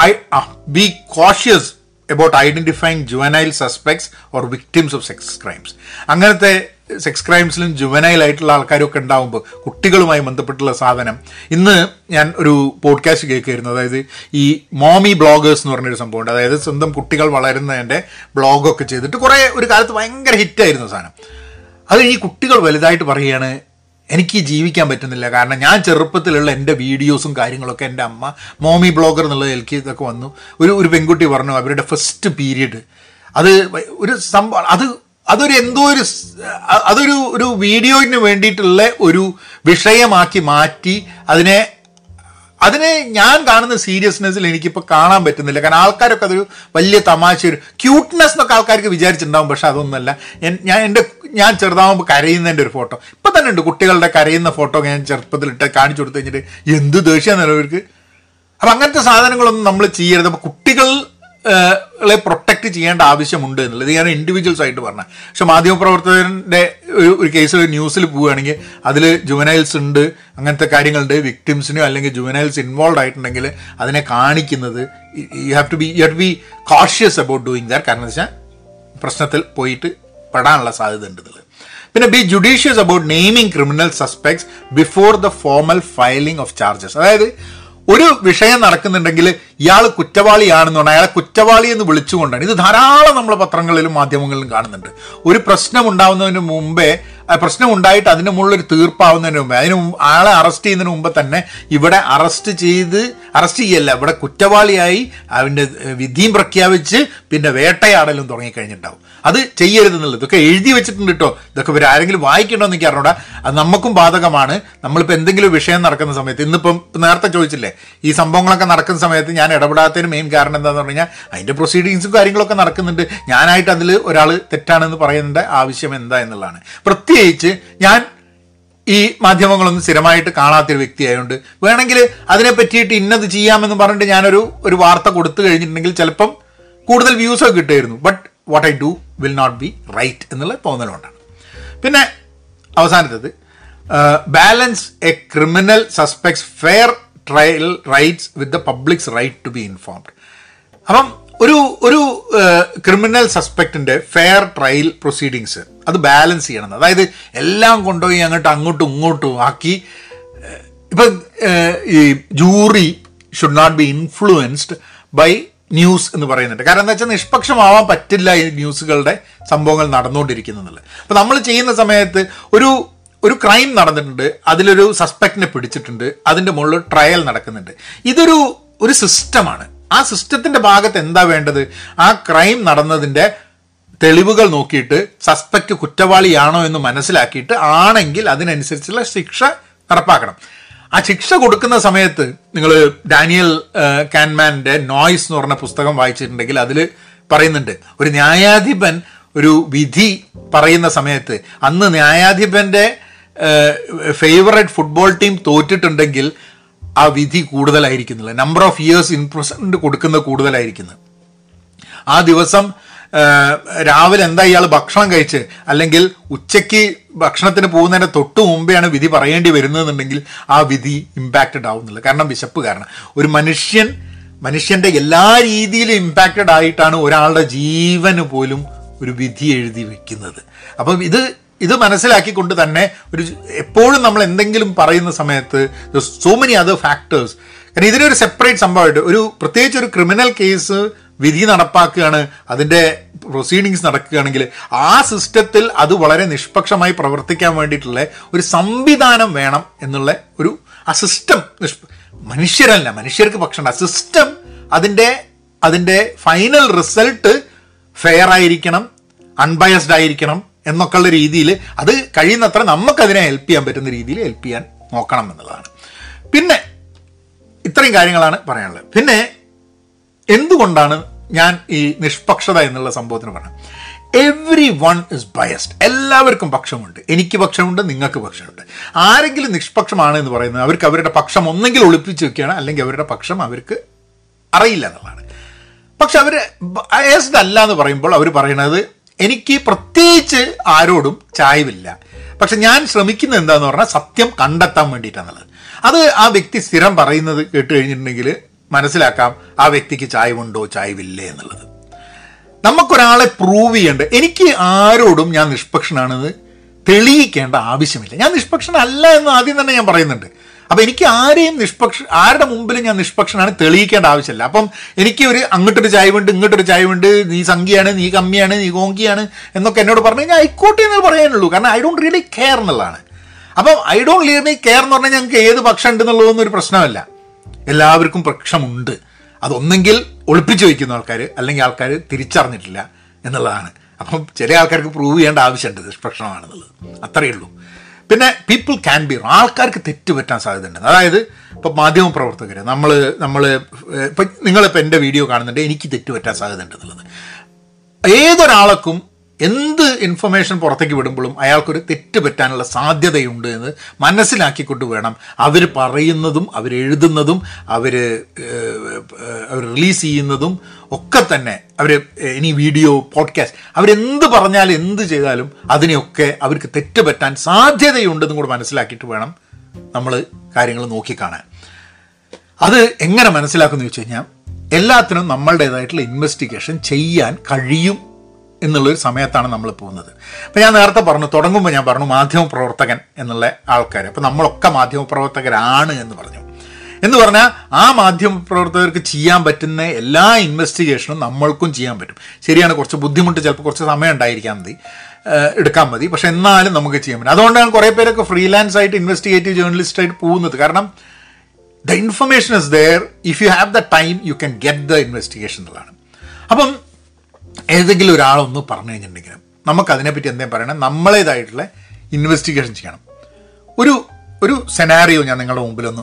I be cautious about identifying juvenile suspects or victims of sex crimes അങ്ങനത്തെ സെക്സ് ക്രൈംസിലും ജുവനൈൽ ആയിട്ടുള്ള ആൾക്കാരൊക്കെ ഉണ്ടാകുമ്പോൾ കുട്ടികളുമായി ബന്ധപ്പെട്ടുള്ള സാധനം. ഇന്ന് ഞാൻ ഒരു പോഡ്കാസ്റ്റ് കേൾക്കുമായിരുന്നു അതായത് ഈ മോമി ബ്ലോഗേഴ്സ് എന്ന് പറഞ്ഞൊരു സംഭവമുണ്ട്. അതായത് സ്വന്തം കുട്ടികൾ വളരുന്നതിന്റെ ബ്ലോഗൊക്കെ ചെയ്തിട്ട് കുറേ ഒരു കാലത്ത് ഭയങ്കര ഹിറ്റായിരുന്നു സാധനം. അത് ഈ കുട്ടികൾ വലുതായിട്ട് പറയുകയാണ് എനിക്ക് ജീവിക്കാൻ പറ്റുന്നില്ല. കാരണം ഞാൻ ചെറുപ്പത്തിലുള്ള എന്റെ വീഡിയോസും കാര്യങ്ങളൊക്കെ എന്റെ അമ്മ മോമി ബ്ലോഗർ എന്നുള്ള എനിക്ക് ഇതൊക്കെ വന്നു. ഒരു ഒരു പെൺകുട്ടി പറഞ്ഞു അവരുടെ ഫസ്റ്റ് പീരീഡ്. അത് ഒരു സംഭവം അത് അതൊരു എന്തോ ഒരു അതൊരു ഒരു വീഡിയോയിന് വേണ്ടിയിട്ടുള്ള ഒരു വിഷയമാക്കി മാറ്റി അതിനെ അതിനെ ഞാൻ കാണുന്ന സീരിയസ്നെസ്സിൽ എനിക്കിപ്പോൾ കാണാൻ പറ്റുന്നില്ല. കാരണം ആൾക്കാരൊക്കെ അതൊരു വലിയ തമാശ ഒരു ക്യൂട്ട്നെസ് എന്നൊക്കെ ആൾക്കാർക്ക് വിചാരിച്ചിട്ടുണ്ടാവും. പക്ഷെ അതൊന്നുമല്ല. ഞാൻ എന്റെ ഞാൻ ചെറുതാകുമ്പോൾ കരയുന്നതിന്റെ ഒരു ഫോട്ടോ ഇപ്പം തന്നെ ഉണ്ട് കുട്ടികളുടെ കരയുന്ന ഫോട്ടോ ഞാൻ ചെറുപ്പത്തിലിട്ട് കാണിച്ചു കൊടുത്തു കഴിഞ്ഞിട്ട് എന്ത് ദേഷ്യം നിലവിൽക്ക് അപ്പം അങ്ങനത്തെ സാധനങ്ങളൊന്നും നമ്മൾ ചെയ്യരുത്. അപ്പം കുട്ടികൾ പ്രൊട്ടക്ട് ചെയ്യേണ്ട ആവശ്യമുണ്ട് എന്നുള്ളത്. ഞാൻ ഇൻഡിവിജ്വൽസ് ആയിട്ട് പറഞ്ഞത്. പക്ഷെ മാധ്യമപ്രവർത്തകന്റെ ഒരു കേസിൽ ന്യൂസിൽ പോവുകയാണെങ്കിൽ അതിൽ ജുവനൈൽസ് ഉണ്ട് അങ്ങനത്തെ കാര്യങ്ങളുണ്ട്. വിക്ടിംസിനോ അല്ലെങ്കിൽ ജുവനൈൽസ് ഇൻവോൾവ് ആയിട്ടുണ്ടെങ്കിൽ അതിനെ കാണിക്കുന്നത് you have to be you have be cautious about doing that കാരണം വെച്ചാൽ പ്രശ്നത്തിൽ പോയിട്ട് പെടാനുള്ള സാധ്യത ഉണ്ട് ഇതിൽ പിന്നെ be judicious about naming criminal suspects before the formal filing of charges അതായത് ഒരു വിഷയം നടക്കുന്നുണ്ടെങ്കിൽ ഇയാൾ കുറ്റവാളിയാണെന്ന് പറഞ്ഞാൽ അയാളെ കുറ്റവാളി എന്ന് വിളിച്ചുകൊണ്ടാണ്. ഇത് ധാരാളം നമ്മൾ പത്രങ്ങളിലും മാധ്യമങ്ങളിലും കാണുന്നുണ്ട്. ഒരു പ്രശ്നം ഉണ്ടാവുന്നതിന് മുമ്പേ പ്രശ്നം ഉണ്ടായിട്ട് അതിന് മുകളിൽ ഒരു തീർപ്പാവുന്നതിന് മുമ്പേ. അതിന് ആളെ അറസ്റ്റ് ചെയ്യുന്നതിന് മുമ്പ് തന്നെ ഇവിടെ അറസ്റ്റ് ചെയ്ത് അറസ്റ്റ് ചെയ്യല്ല ഇവിടെ കുറ്റവാളിയായി അവന്റെ വിധിയും പ്രഖ്യാപിച്ച് പിന്നെ വേട്ടയാടലും തുടങ്ങിക്കഴിഞ്ഞിട്ടുണ്ടാവും. അത് ചെയ്യരുത് എന്നുള്ളത് ഇതൊക്കെ എഴുതി വെച്ചിട്ടുണ്ട് കേട്ടോ. ഇതൊക്കെ ഇവർ ആരെങ്കിലും വായിക്കണോ എന്ന് എനിക്ക് അറിഞ്ഞൂടാ. അത് നമുക്കും ബാധകമാണ്. നമ്മളിപ്പോൾ എന്തെങ്കിലും വിഷയം നടക്കുന്ന സമയത്ത് ഇന്നിപ്പം നേരത്തെ ചോദിച്ചില്ലേ ഈ സംഭവങ്ങളൊക്കെ നടക്കുന്ന സമയത്ത് ഞാൻ ഇടപെടാത്തതിന് മെയിൻ കാരണം എന്താണെന്ന് പറഞ്ഞു കഴിഞ്ഞാൽ അതിന്റെ പ്രൊസീഡിങ്സും കാര്യങ്ങളൊക്കെ നടക്കുന്നുണ്ട്. ഞാനായിട്ട് അതിൽ ഒരാൾ തെറ്റാണെന്ന് പറയുന്നതിന്റെ ആവശ്യം എന്താ എന്നുള്ളതാണ്. പ്രത്യേകിച്ച് ഞാൻ ഈ മാധ്യമങ്ങളൊന്നും സ്ഥിരമായിട്ട് കാണാത്തൊരു വ്യക്തിയായതുകൊണ്ട് വേണമെങ്കിൽ അതിനെ പറ്റിയിട്ട് ഇന്നത് ചെയ്യാമെന്ന് പറഞ്ഞിട്ട് ഞാനൊരു ഒരു വാർത്ത കൊടുത്തു കഴിഞ്ഞിട്ടുണ്ടെങ്കിൽ ചിലപ്പം കൂടുതൽ വ്യൂസ് കിട്ടുമായിരുന്നു. But what I do will not be right എന്നുള്ള തോന്നലുകൊണ്ടാണ് പിന്നെ അവസാനത്തത് balance a criminal suspects fair trial rights with the public's right to be informed അപ്പം ഒരു ഒരു ക്രിമിനൽ സസ്പെക്റ്റിന്റെ ഫെയർ ട്രയൽ പ്രൊസീഡിങ്സ് അത് ബാലൻസ് ചെയ്യണം. അതായത് എല്ലാം കൊണ്ടുപോയി അങ്ങോട്ട് അങ്ങോട്ടും ഇങ്ങോട്ടും ആക്കി ഇപ്പം ഈ jury should not be influenced by news എന്ന് പറയുന്നുണ്ട്. കാരണം എന്താ വെച്ചാൽ നിഷ്പക്ഷമാവാൻ പറ്റില്ല ഈ ന്യൂസുകളുടെ സംഭവങ്ങൾ നടന്നുകൊണ്ടിരിക്കുന്നുള്ളത്. അപ്പം നമ്മൾ ചെയ്യുന്ന സമയത്ത് ഒരു ഒരു ക്രൈം നടന്നിട്ടുണ്ട് അതിലൊരു സസ്പെക്റ്റിനെ പിടിച്ചിട്ടുണ്ട് അതിന്റെ മുകളിൽ ട്രയൽ നടക്കുന്നുണ്ട്. ഇതൊരു ഒരു സിസ്റ്റമാണ് ആ സിസ്റ്റത്തിന്റെ ഭാഗത്ത് എന്താ വേണ്ടത്? ആ ക്രൈം നടന്നതിന്റെ തെളിവുകൾ നോക്കിയിട്ട് സസ്പെക്ട് കുറ്റവാളിയാണോ എന്ന് മനസ്സിലാക്കിയിട്ട് ആണെങ്കിൽ അതിനനുസരിച്ചുള്ള ശിക്ഷ നടപ്പാക്കണം. ആ ശിക്ഷ കൊടുക്കുന്ന സമയത്ത് നിങ്ങൾ ഡാനിയൽ കാൻമാന്റെ നോയ്സ് എന്ന് പറഞ്ഞ പുസ്തകം വായിച്ചിട്ടുണ്ടെങ്കിൽ അതിൽ പറയുന്നുണ്ട് ഒരു ന്യായാധിപൻ ഒരു വിധി പറയുന്ന സമയത്ത് അന്ന് ന്യായാധിപന്റെ ഫേവറേറ്റ് ഫുട്ബോൾ ടീം തോറ്റിട്ടുണ്ടെങ്കിൽ ആ വിധി കൂടുതലായിരിക്കുന്നില്ല. Number of years in present കൊടുക്കുന്നത് കൂടുതലായിരിക്കുന്നത് ആ ദിവസം രാവിലെ എന്താ ഇയാൾ ഭക്ഷണം കഴിച്ച്? അല്ലെങ്കിൽ ഉച്ചയ്ക്ക് ഭക്ഷണത്തിന് പോകുന്നതിന് തൊട്ട് മുമ്പെയാണ് വിധി പറയേണ്ടി വരുന്നതെന്നുണ്ടെങ്കിൽ ആ വിധി ഇമ്പാക്റ്റഡ് ആവുന്നുള്ളൂ കാരണം വിശപ്പ് കാരണം. ഒരു മനുഷ്യൻ മനുഷ്യന്റെ എല്ലാ രീതിയിലും ഇമ്പാക്റ്റഡ് ആയിട്ടാണ് ഒരാളുടെ ജീവന് പോലും ഒരു വിധി എഴുതി വെക്കുന്നത്. അപ്പം ഇത് ഇത് മനസ്സിലാക്കിക്കൊണ്ട് തന്നെ ഒരു എപ്പോഴും നമ്മൾ എന്തെങ്കിലും പറയുന്ന സമയത്ത് സോ മെനി അതർ ഫാക്ടേഴ്സ് കാരണം ഇതിനൊരു സെപ്പറേറ്റ് സംഭവമായിട്ട് ഒരു പ്രത്യേകിച്ച് ഒരു ക്രിമിനൽ കേസ് വിധി നടപ്പാക്കുകയാണ് അതിന്റെ പ്രൊസീഡിങ്സ് നടക്കുകയാണെങ്കിൽ ആ സിസ്റ്റത്തിൽ അത് വളരെ നിഷ്പക്ഷമായി പ്രവർത്തിക്കാൻ വേണ്ടിയിട്ടുള്ള ഒരു സംവിധാനം വേണം എന്നുള്ള ഒരു ആ സിസ്റ്റം നിഷ് മനുഷ്യരല്ല മനുഷ്യർക്ക് പക്ഷണ്ട സിസ്റ്റം അതിന്റെ അതിന്റെ ഫൈനൽ റിസൾട്ട് ഫെയർ ആയിരിക്കണം അൺബയസ്ഡ് ആയിരിക്കണം. എന്നൊക്കെയുള്ള രീതിയിൽ അത് കഴിയുന്നത്ര നമുക്കതിനെ ഹെൽപ്പ് ചെയ്യാൻ പറ്റുന്ന രീതിയിൽ ഹെൽപ്പ് ചെയ്യാൻ നോക്കണം എന്നുള്ളതാണ്. പിന്നെ ഇത്രയും കാര്യങ്ങളാണ് പറയാനുള്ളത്. പിന്നെ എന്തുകൊണ്ടാണ് ഞാൻ ഈ നിഷ്പക്ഷത എന്നുള്ള സംഭവത്തിന് പറഞ്ഞത്? എവ്രി വൺ ഇസ് ബയസ്ഡ് എല്ലാവർക്കും പക്ഷമുണ്ട്. എനിക്ക് പക്ഷമുണ്ട് നിങ്ങൾക്ക് പക്ഷമുണ്ട്. ആരെങ്കിലും നിഷ്പക്ഷമാണ് എന്ന് പറയുന്നത് അവർക്ക് അവരുടെ പക്ഷം ഒന്നെങ്കിൽ ഒളിപ്പിച്ച് വെക്കുകയാണ് അല്ലെങ്കിൽ അവരുടെ പക്ഷം അവർക്ക് അറിയില്ല എന്നുള്ളതാണ്. പക്ഷെ അവർ ബയസ്ഡ് അല്ല എന്ന് പറയുമ്പോൾ അവർ പറയുന്നത് എനിക്ക് പ്രത്യേകിച്ച് ആരോടും ചായവില്ല. പക്ഷെ ഞാൻ ശ്രമിക്കുന്നത് എന്താന്ന് പറഞ്ഞാൽ സത്യം കണ്ടെത്താൻ വേണ്ടിയിട്ടാണുള്ളത്. അത് ആ വ്യക്തി സ്ഥിരം പറയുന്നത് കേട്ട് കഴിഞ്ഞിട്ടുണ്ടെങ്കിൽ മനസ്സിലാക്കാം ആ വ്യക്തിക്ക് ചായവുണ്ടോ ചായവില്ലേ എന്നുള്ളത്. നമുക്കൊരാളെ പ്രൂവ് ചെയ്യേണ്ട എനിക്ക് ആരോടും ഞാൻ നിഷ്പക്ഷനാണെന്ന് തെളിയിക്കേണ്ട ആവശ്യമില്ല. ഞാൻ നിഷ്പക്ഷനല്ല എന്ന് ആദ്യം തന്നെ ഞാൻ പറയുന്നുണ്ട്. അപ്പം എനിക്ക് ആരെയും നിഷ്പക്ഷ ആരുടെ മുമ്പിലും ഞാൻ നിഷ്പക്ഷനാണ് തെളിയിക്കേണ്ട ആവശ്യമില്ല. അപ്പം എനിക്ക് ഒരു അങ്ങോട്ടൊരു ചായവുണ്ട് ഇങ്ങോട്ടൊരു ചായവുണ്ട് നീ സംഖ്യയാണ് നീ കമ്മിയാണ് നീ കോങ്കിയാണ് എന്നൊക്കെ എന്നോട് പറഞ്ഞു ഞാൻ ആയിക്കോട്ടെ എന്ന് പറയാനുള്ളൂ. കാരണം ഐ ഡോണ്ട് റിയലി കെയർ എന്നുള്ളതാണ്. അപ്പം ഐ ഡോണ്ട് റിയലി കെയർ എന്ന് പറഞ്ഞാൽ ഞങ്ങൾക്ക് ഏത് പക്ഷം ഉണ്ടെന്നുള്ളതൊന്നും ഒരു പ്രശ്നമല്ല. എല്ലാവർക്കും പക്ഷമുണ്ട് അതൊന്നെങ്കിൽ ഒളിപ്പിച്ചു വയ്ക്കുന്ന ആൾക്കാർ അല്ലെങ്കിൽ ആൾക്കാർ തിരിച്ചറിഞ്ഞിട്ടില്ല എന്നുള്ളതാണ്. അപ്പം ചില ആൾക്കാർക്ക് പ്രൂവ് ചെയ്യേണ്ട ആവശ്യമുണ്ട് നിഷ്പക്ഷമാണെന്നുള്ളത്. അത്രയേ ഉള്ളൂ. പിന്നെ പീപ്പിൾ ക്യാൻ ബി ആൾക്കാർക്ക് തെറ്റ് പറ്റാൻ സാധ്യതയുണ്ട്. അതായത് ഇപ്പോൾ മാധ്യമ പ്രവർത്തകർ നമ്മൾ നമ്മൾ ഇപ്പം നിങ്ങളിപ്പോൾ എന്റെ വീഡിയോ കാണുന്നുണ്ട് എനിക്ക് തെറ്റ് പറ്റാൻ സാധ്യതയുണ്ട് എന്നുള്ളത്. ഏതൊരാൾക്കും എന്ത് ഇൻഫർമേഷൻ പുറത്തേക്ക് വിടുമ്പോഴും അയാൾക്കൊരു തെറ്റ് പറ്റാനുള്ള സാധ്യതയുണ്ട് എന്ന് മനസ്സിലാക്കിക്കൊണ്ട് വേണം. അവർ പറയുന്നതും അവരെഴുതുന്നതും അവർ അവർ റിലീസ് ചെയ്യുന്നതും ഒക്കെ തന്നെ അവർ ഇനി വീഡിയോ പോഡ്കാസ്റ്റ് അവരെന്ത് പറഞ്ഞാലും എന്ത് ചെയ്താലും അതിനെയൊക്കെ അവർക്ക് തെറ്റ് പറ്റാൻ സാധ്യതയുണ്ടെന്നും കൂടെ മനസ്സിലാക്കിയിട്ട് വേണം നമ്മൾ കാര്യങ്ങൾ നോക്കിക്കാണാൻ അത് എങ്ങനെ മനസ്സിലാക്കുമെന്ന് ചോദിച്ചു കഴിഞ്ഞാൽ എല്ലാത്തിനും നമ്മളുടേതായിട്ടുള്ള ഇൻവെസ്റ്റിഗേഷൻ ചെയ്യാൻ കഴിയും എന്നുള്ളൊരു സമയത്താണ് നമ്മൾ പോകുന്നത്. അപ്പം ഞാൻ നേരത്തെ പറഞ്ഞു തുടങ്ങുമ്പോൾ ഞാൻ പറഞ്ഞു മാധ്യമ പ്രവർത്തകൻ എന്നുള്ള ആൾക്കാർ അപ്പം നമ്മളൊക്കെ മാധ്യമ പ്രവർത്തകരാണ് എന്ന് പറഞ്ഞു. എന്ന് പറഞ്ഞാൽ ആ മാധ്യമ പ്രവർത്തകർക്ക് ചെയ്യാൻ പറ്റുന്ന എല്ലാ ഇൻവെസ്റ്റിഗേഷനും നമ്മൾക്കും ചെയ്യാൻ പറ്റും. ശരിയാണ് കുറച്ച് ബുദ്ധിമുട്ട് ചിലപ്പോൾ കുറച്ച് സമയം ഉണ്ടായിരിക്കാൻ മതി. എടുക്കാൻ മതി. പക്ഷെ എന്നാലും നമുക്ക് ചെയ്യാൻ പറ്റും. അതുകൊണ്ടാണ് കുറേ പേരൊക്കെ ഫ്രീലാൻസ് ആയിട്ട് ഇൻവെസ്റ്റിഗേറ്റീവ് ജേർണലിസ്റ്റ് ആയിട്ട് പോകുന്നത്. കാരണം the information is there if you have the time you can get the investigation എന്നുള്ളതാണ്. അപ്പം ഏതെങ്കിലും ഒരാളൊന്ന് പറഞ്ഞു കഴിഞ്ഞിട്ടുണ്ടെങ്കിലും നമുക്കതിനെപ്പറ്റി എന്തെങ്കിലും പറയണം നമ്മളേതായിട്ടുള്ള ഇൻവെസ്റ്റിഗേഷൻ ചെയ്യണം. ഒരു ഒരു സെനാറിയോ ഞാൻ നിങ്ങളുടെ മുമ്പിലൊന്ന്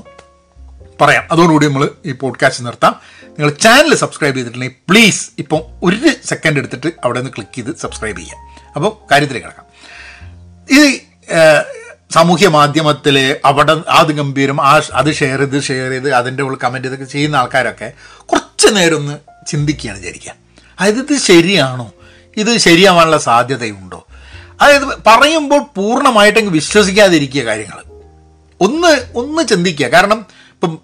പറയാം. അതോടുകൂടി നമ്മൾ ഈ പോഡ്കാസ്റ്റ് നിർത്താം. നിങ്ങൾ ചാനൽ സബ്സ്ക്രൈബ് ചെയ്തിട്ടുണ്ടെങ്കിൽ പ്ലീസ് ഇപ്പം ഒരു സെക്കൻഡ് എടുത്തിട്ട് അവിടെ നിന്ന് ക്ലിക്ക് ചെയ്ത് സബ്സ്ക്രൈബ് ചെയ്യാം അപ്പോൾ കാര്യത്തിൽ കിടക്കാം. ഇത് സാമൂഹ്യ മാധ്യമത്തിൽ അവിടെ അത് ഗംഭീരം ആ അത് ഷെയർ ചെയ്ത് ഷെയർ ചെയ്ത് അതിന്റെ ഉള്ളിൽ കമന്റ് ചെയ്തൊക്കെ ചെയ്യുന്ന ആൾക്കാരൊക്കെ കുറച്ച് നേരം ഒന്ന് ചിന്തിക്കുകയാണ് വിചാരിക്കുക. അതായത് ഇത് ശരിയാണോ? ഇത് ശരിയാവാനുള്ള സാധ്യതയുണ്ടോ? അതായത് പറയുമ്പോൾ പൂർണമായിട്ടങ്ങ് വിശ്വസിക്കാതിരിക്കുക കാര്യങ്ങൾ ഒന്ന് ഒന്ന് ചിന്തിക്കുക. കാരണം ഇപ്പം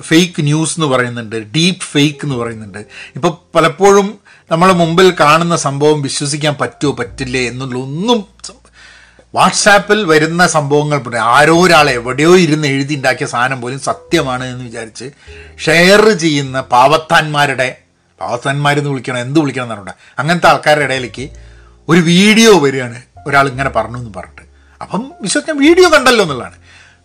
ഫേക്ക് ന്യൂസ് എന്ന് പറയുന്നുണ്ട് ഡീപ്പ് ഫേക്ക് എന്ന് പറയുന്നുണ്ട്. ഇപ്പം പലപ്പോഴും നമ്മളെ മുമ്പിൽ കാണുന്ന സംഭവം വിശ്വസിക്കാൻ പറ്റുമോ പറ്റില്ലേ എന്നുള്ള ഒന്നും വാട്സാപ്പിൽ വരുന്ന സംഭവങ്ങൾ ആരോ ഒരാൾ എവിടെയോ ഇരുന്ന് എഴുതി ഉണ്ടാക്കിയ സാധനം പോലും സത്യമാണ് എന്ന് വിചാരിച്ച് ഷെയർ ചെയ്യുന്ന പാവത്താന്മാരുടെ പാവത്താന്മാരെന്ന് വിളിക്കണം എന്ത് വിളിക്കണം എന്നറിയണ്ട അങ്ങനത്തെ ആൾക്കാരുടെ ഇടയിലേക്ക് ഒരു വീഡിയോ വരികയാണ്. ഒരാൾ ഇങ്ങനെ പറഞ്ഞു എന്ന് പറഞ്ഞിട്ട്. അപ്പം വിശ്വസിക്കാൻ വീഡിയോ കണ്ടല്ലോ എന്നുള്ളതാണ്.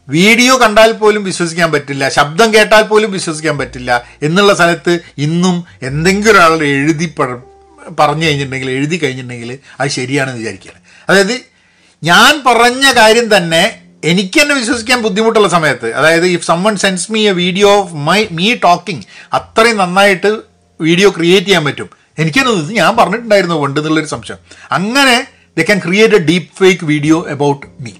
വീഡിയോ കണ്ടാൽ പോലും വിശ്വസിക്കാൻ പറ്റില്ല ശബ്ദം കേട്ടാൽ പോലും വിശ്വസിക്കാൻ പറ്റില്ല എന്നുള്ള സ്ഥലത്ത് ഇന്നും എന്തെങ്കിലും ഒരാൾ എഴുതി പറഞ്ഞു കഴിഞ്ഞിട്ടുണ്ടെങ്കിൽ എഴുതി കഴിഞ്ഞിട്ടുണ്ടെങ്കിൽ അത് ശരിയാണെന്ന് വിചാരിക്കുകയാണ്. അതായത് ഞാൻ പറഞ്ഞ കാര്യം തന്നെ എനിക്ക് തന്നെ വിശ്വസിക്കാൻ ബുദ്ധിമുട്ടുള്ള സമയത്ത് അതായത് if someone sends me a video of my me talking അത്രയും നന്നായിട്ട് വീഡിയോ ക്രിയേറ്റ് ചെയ്യാൻ പറ്റും. എനിക്കൊന്നും ഇത് ഞാൻ പറഞ്ഞിട്ടുണ്ടായിരുന്നു പണ്ട് എന്നുള്ളൊരു സംശയം. അങ്ങനെ they can create a deep fake video about me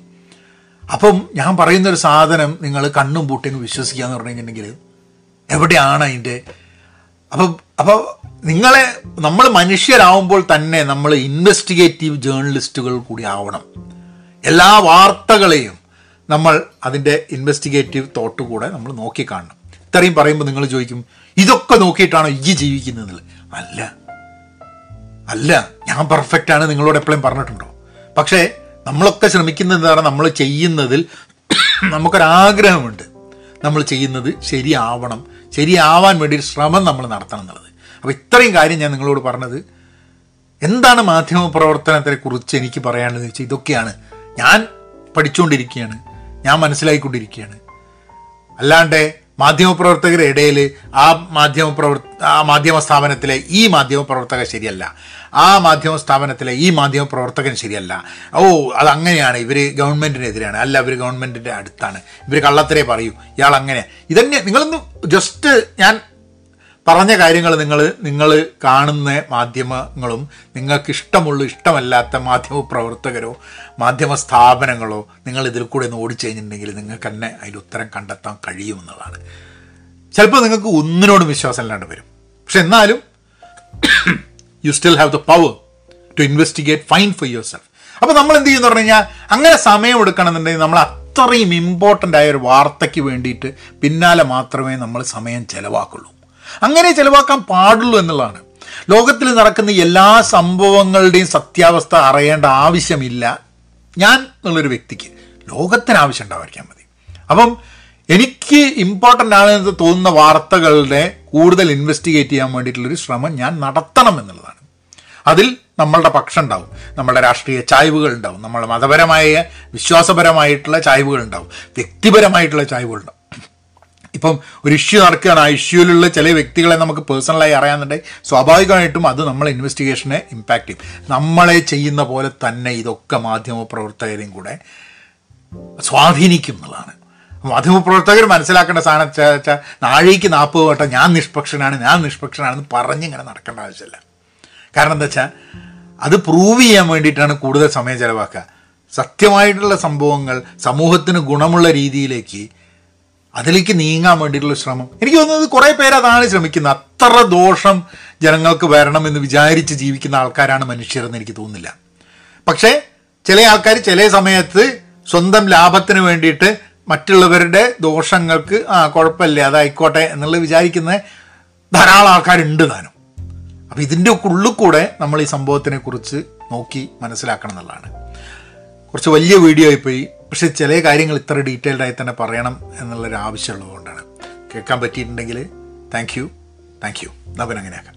അപ്പം ഞാൻ പറയുന്നൊരു സാധനം നിങ്ങൾ കണ്ണും പൂട്ടിങ്ങ് വിശ്വസിക്കുക എന്ന് പറഞ്ഞു കഴിഞ്ഞിട്ടുണ്ടെങ്കിൽ എവിടെയാണ് അതിന്റെ? അപ്പം അപ്പോൾ നിങ്ങളെ നമ്മൾ മനുഷ്യരാവുമ്പോൾ തന്നെ നമ്മൾ ഇൻവെസ്റ്റിഗേറ്റീവ് ജേർണലിസ്റ്റുകൾ കൂടി ആവണം. എല്ലാ വാർത്തകളെയും നമ്മൾ അതിന്റെ ഇൻവെസ്റ്റിഗേറ്റീവ് തോട്ട് കൂടെ നമ്മൾ നോക്കിക്കാണണം. ഇത്രയും പറയുമ്പോൾ നിങ്ങൾ ചോദിക്കും ഇതൊക്കെ നോക്കിയിട്ടാണോ ഈ ജീവിക്കുന്നത് അല്ല. അല്ല ഞാൻ പെർഫെക്റ്റ് ആണ് നിങ്ങളോട് എപ്പോഴും പറഞ്ഞിട്ടുണ്ടോ? പക്ഷേ നമ്മളൊക്കെ ശ്രമിക്കുന്നത് എന്താണ്? നമ്മൾ ചെയ്യുന്നതിൽ നമുക്കൊരാഗ്രഹമുണ്ട്. നമ്മൾ ചെയ്യുന്നത് ശരിയാവണം. ശരിയാവാൻ വേണ്ടി ഒരു ശ്രമം നമ്മൾ നടത്തണം എന്നുള്ളത്. അപ്പോൾ ഇത്രയും കാര്യം ഞാൻ നിങ്ങളോട് പറഞ്ഞത് എന്താണ് മാധ്യമ പ്രവർത്തനത്തെ കുറിച്ച് എനിക്ക് പറയാനുള്ളത്? വെച്ചാൽ ഇതൊക്കെയാണ്. ഞാൻ പഠിച്ചുകൊണ്ടിരിക്കുകയാണ് ഞാൻ മനസ്സിലാക്കിക്കൊണ്ടിരിക്കുകയാണ് അല്ലാണ്ട് മാധ്യമപ്രവർത്തകരുടെ ഇടയിൽ ആ മാധ്യമ ആ മാധ്യമ സ്ഥാപനത്തിലെ ഈ മാധ്യമ പ്രവർത്തകൻ ശരിയല്ല. ആ മാധ്യമ സ്ഥാപനത്തിലെ ഈ മാധ്യമ പ്രവർത്തകൻ ശരിയല്ല. ഓ അത് അങ്ങനെയാണ് ഇവർ ഗവൺമെന്റിനെതിരെയാണ് അല്ല ഇവർ ഗവൺമെന്റിന്റെ അടുത്താണ്. ഇവർ കള്ളത്തരേ പറയൂ. ഇയാൾ അങ്ങനെ ഇതന്നെ. നിങ്ങളൊന്ന് ജസ്റ്റ് ഞാൻ പറഞ്ഞ കാര്യങ്ങൾ നിങ്ങൾ നിങ്ങൾ കാണുന്ന മാധ്യമങ്ങളും നിങ്ങൾക്ക് ഇഷ്ടമുള്ള ഇഷ്ടമല്ലാത്ത മാധ്യമ പ്രവർത്തകരോ മാധ്യമ സ്ഥാപനങ്ങളോ നിങ്ങൾ ഇതിൽ കൂടെ ഒന്ന് ഓടിച്ചു കഴിഞ്ഞിട്ടുണ്ടെങ്കിൽ നിങ്ങൾക്ക് തന്നെ അതിൽ ഉത്തരം കണ്ടെത്താൻ കഴിയുമെന്നതാണ് ചിലപ്പോൾ നിങ്ങൾക്ക് ഒന്നിനോടും വിശ്വാസം ഇല്ലാണ്ട് വരും. പക്ഷെ എന്നാലും you still have the power to investigate find for yourself അപ്പോൾ നമ്മൾ എന്ത് ചെയ്യുമെന്ന് പറഞ്ഞു കഴിഞ്ഞാൽ അങ്ങനെ സമയം എടുക്കണമെന്നുണ്ടെങ്കിൽ നമ്മൾ അത്രയും ഇമ്പോർട്ടന്റ് ആയ ഒരു വാർത്തയ്ക്ക് വേണ്ടിയിട്ട് പിന്നാലെ മാത്രമേ നമ്മൾ സമയം ചിലവാക്കുള്ളൂ. അങ്ങനെ ചിലവാക്കാൻ പാടുള്ളൂ എന്നുള്ളതാണ്. ലോകത്തിൽ നടക്കുന്ന എല്ലാ സംഭവങ്ങളുടെയും സത്യാവസ്ഥ അറിയേണ്ട ആവശ്യമില്ല. ഞാൻ എന്നുള്ളൊരു വ്യക്തിക്ക് ലോകത്തിന് ആവശ്യം ഉണ്ടാവായിരിക്കാൻ മതി. അപ്പം എനിക്ക് ഇമ്പോർട്ടന്റ് ആണ് എന്ന് തോന്നുന്ന വാർത്തകളുടെ കൂടുതൽ ഇൻവെസ്റ്റിഗേറ്റ് ചെയ്യാൻ വേണ്ടിയിട്ടുള്ളൊരു ശ്രമം ഞാൻ നടത്തണം എന്നുള്ളതാണ്. അതിൽ നമ്മളുടെ പക്ഷം ഉണ്ടാവും. നമ്മളുടെ രാഷ്ട്രീയ ചായ്വുകൾ ഉണ്ടാവും. നമ്മളുടെ മതപരമായ വിശ്വാസപരമായിട്ടുള്ള ചായ്വുകൾ ഉണ്ടാവും. വ്യക്തിപരമായിട്ടുള്ള ചായ്വുകൾ ഉണ്ടാവും. ഇപ്പം ഒരു ഇഷ്യൂ നടക്കുകയാണ്. ആ ഇഷ്യൂവിലുള്ള ചില വ്യക്തികളെ നമുക്ക് പേഴ്സണലായി അറിയാമെന്നുണ്ടെങ്കിൽ സ്വാഭാവികമായിട്ടും അത് നമ്മളെ ഇൻവെസ്റ്റിഗേഷനെ ഇമ്പാക്റ്റ് ചെയ്യും. നമ്മളെ ചെയ്യുന്ന പോലെ തന്നെ ഇതൊക്കെ മാധ്യമ പ്രവർത്തകരെയും കൂടെ സ്വാധീനിക്കും എന്നുള്ളതാണ്. മാധ്യമപ്രവർത്തകർ മനസ്സിലാക്കേണ്ട സാധനം വെച്ചാൽ നാഴേക്ക് നാൽപ്പത് വട്ടം ഞാൻ നിഷ്പക്ഷനാണ് ഞാൻ നിഷ്പക്ഷനാണെന്ന് പറഞ്ഞിങ്ങനെ നടക്കേണ്ട ആവശ്യമില്ല. കാരണം എന്താ വെച്ചാൽ അത് പ്രൂവ് ചെയ്യാൻ വേണ്ടിയിട്ടാണ് കൂടുതൽ സമയം ചിലവാക്കുക. സത്യമായിട്ടുള്ള സംഭവങ്ങൾ സമൂഹത്തിന് ഗുണമുള്ള രീതിയിലേക്ക് അതിലേക്ക് നീങ്ങാൻ വേണ്ടിയിട്ടുള്ള ശ്രമം. എനിക്ക് തോന്നുന്നത് കുറേ പേര് അതാണ് ശ്രമിക്കുന്നത്. അത്ര ദോഷം ജനങ്ങൾക്ക് വരണമെന്ന് വിചാരിച്ച് ജീവിക്കുന്ന ആൾക്കാരാണ് മനുഷ്യരെന്ന് എനിക്ക് തോന്നുന്നില്ല. പക്ഷേ ചില ആൾക്കാർ ചില സമയത്ത് സ്വന്തം ലാഭത്തിന് വേണ്ടിയിട്ട് മറ്റുള്ളവരുടെ ദോഷങ്ങൾക്ക് ആ കുഴപ്പമില്ല അതായിക്കോട്ടെ എന്നുള്ളത് വിചാരിക്കുന്ന ധാരാളം ആൾക്കാരുണ്ട് താനും. അപ്പം ഇതിന്റെ ഉള്ളിൽ കൂടെ നമ്മൾ ഈ സംഭവത്തിനെക്കുറിച്ച് നോക്കി മനസ്സിലാക്കണം എന്നുള്ളതാണ്. കുറച്ച് വലിയ വീഡിയോ ആയിപ്പോയി. പക്ഷെ ചില കാര്യങ്ങൾ ഇത്ര ഡീറ്റെയിൽഡ് ആയി തന്നെ പറയണം എന്നുള്ളൊരു ആവശ്യമുള്ളതുകൊണ്ടാണ് കേൾക്കാൻ പറ്റിയിട്ടുണ്ടെങ്കിൽ താങ്ക് യു താങ്ക് യു നമുക്ക് അങ്ങനെയാക്കാം.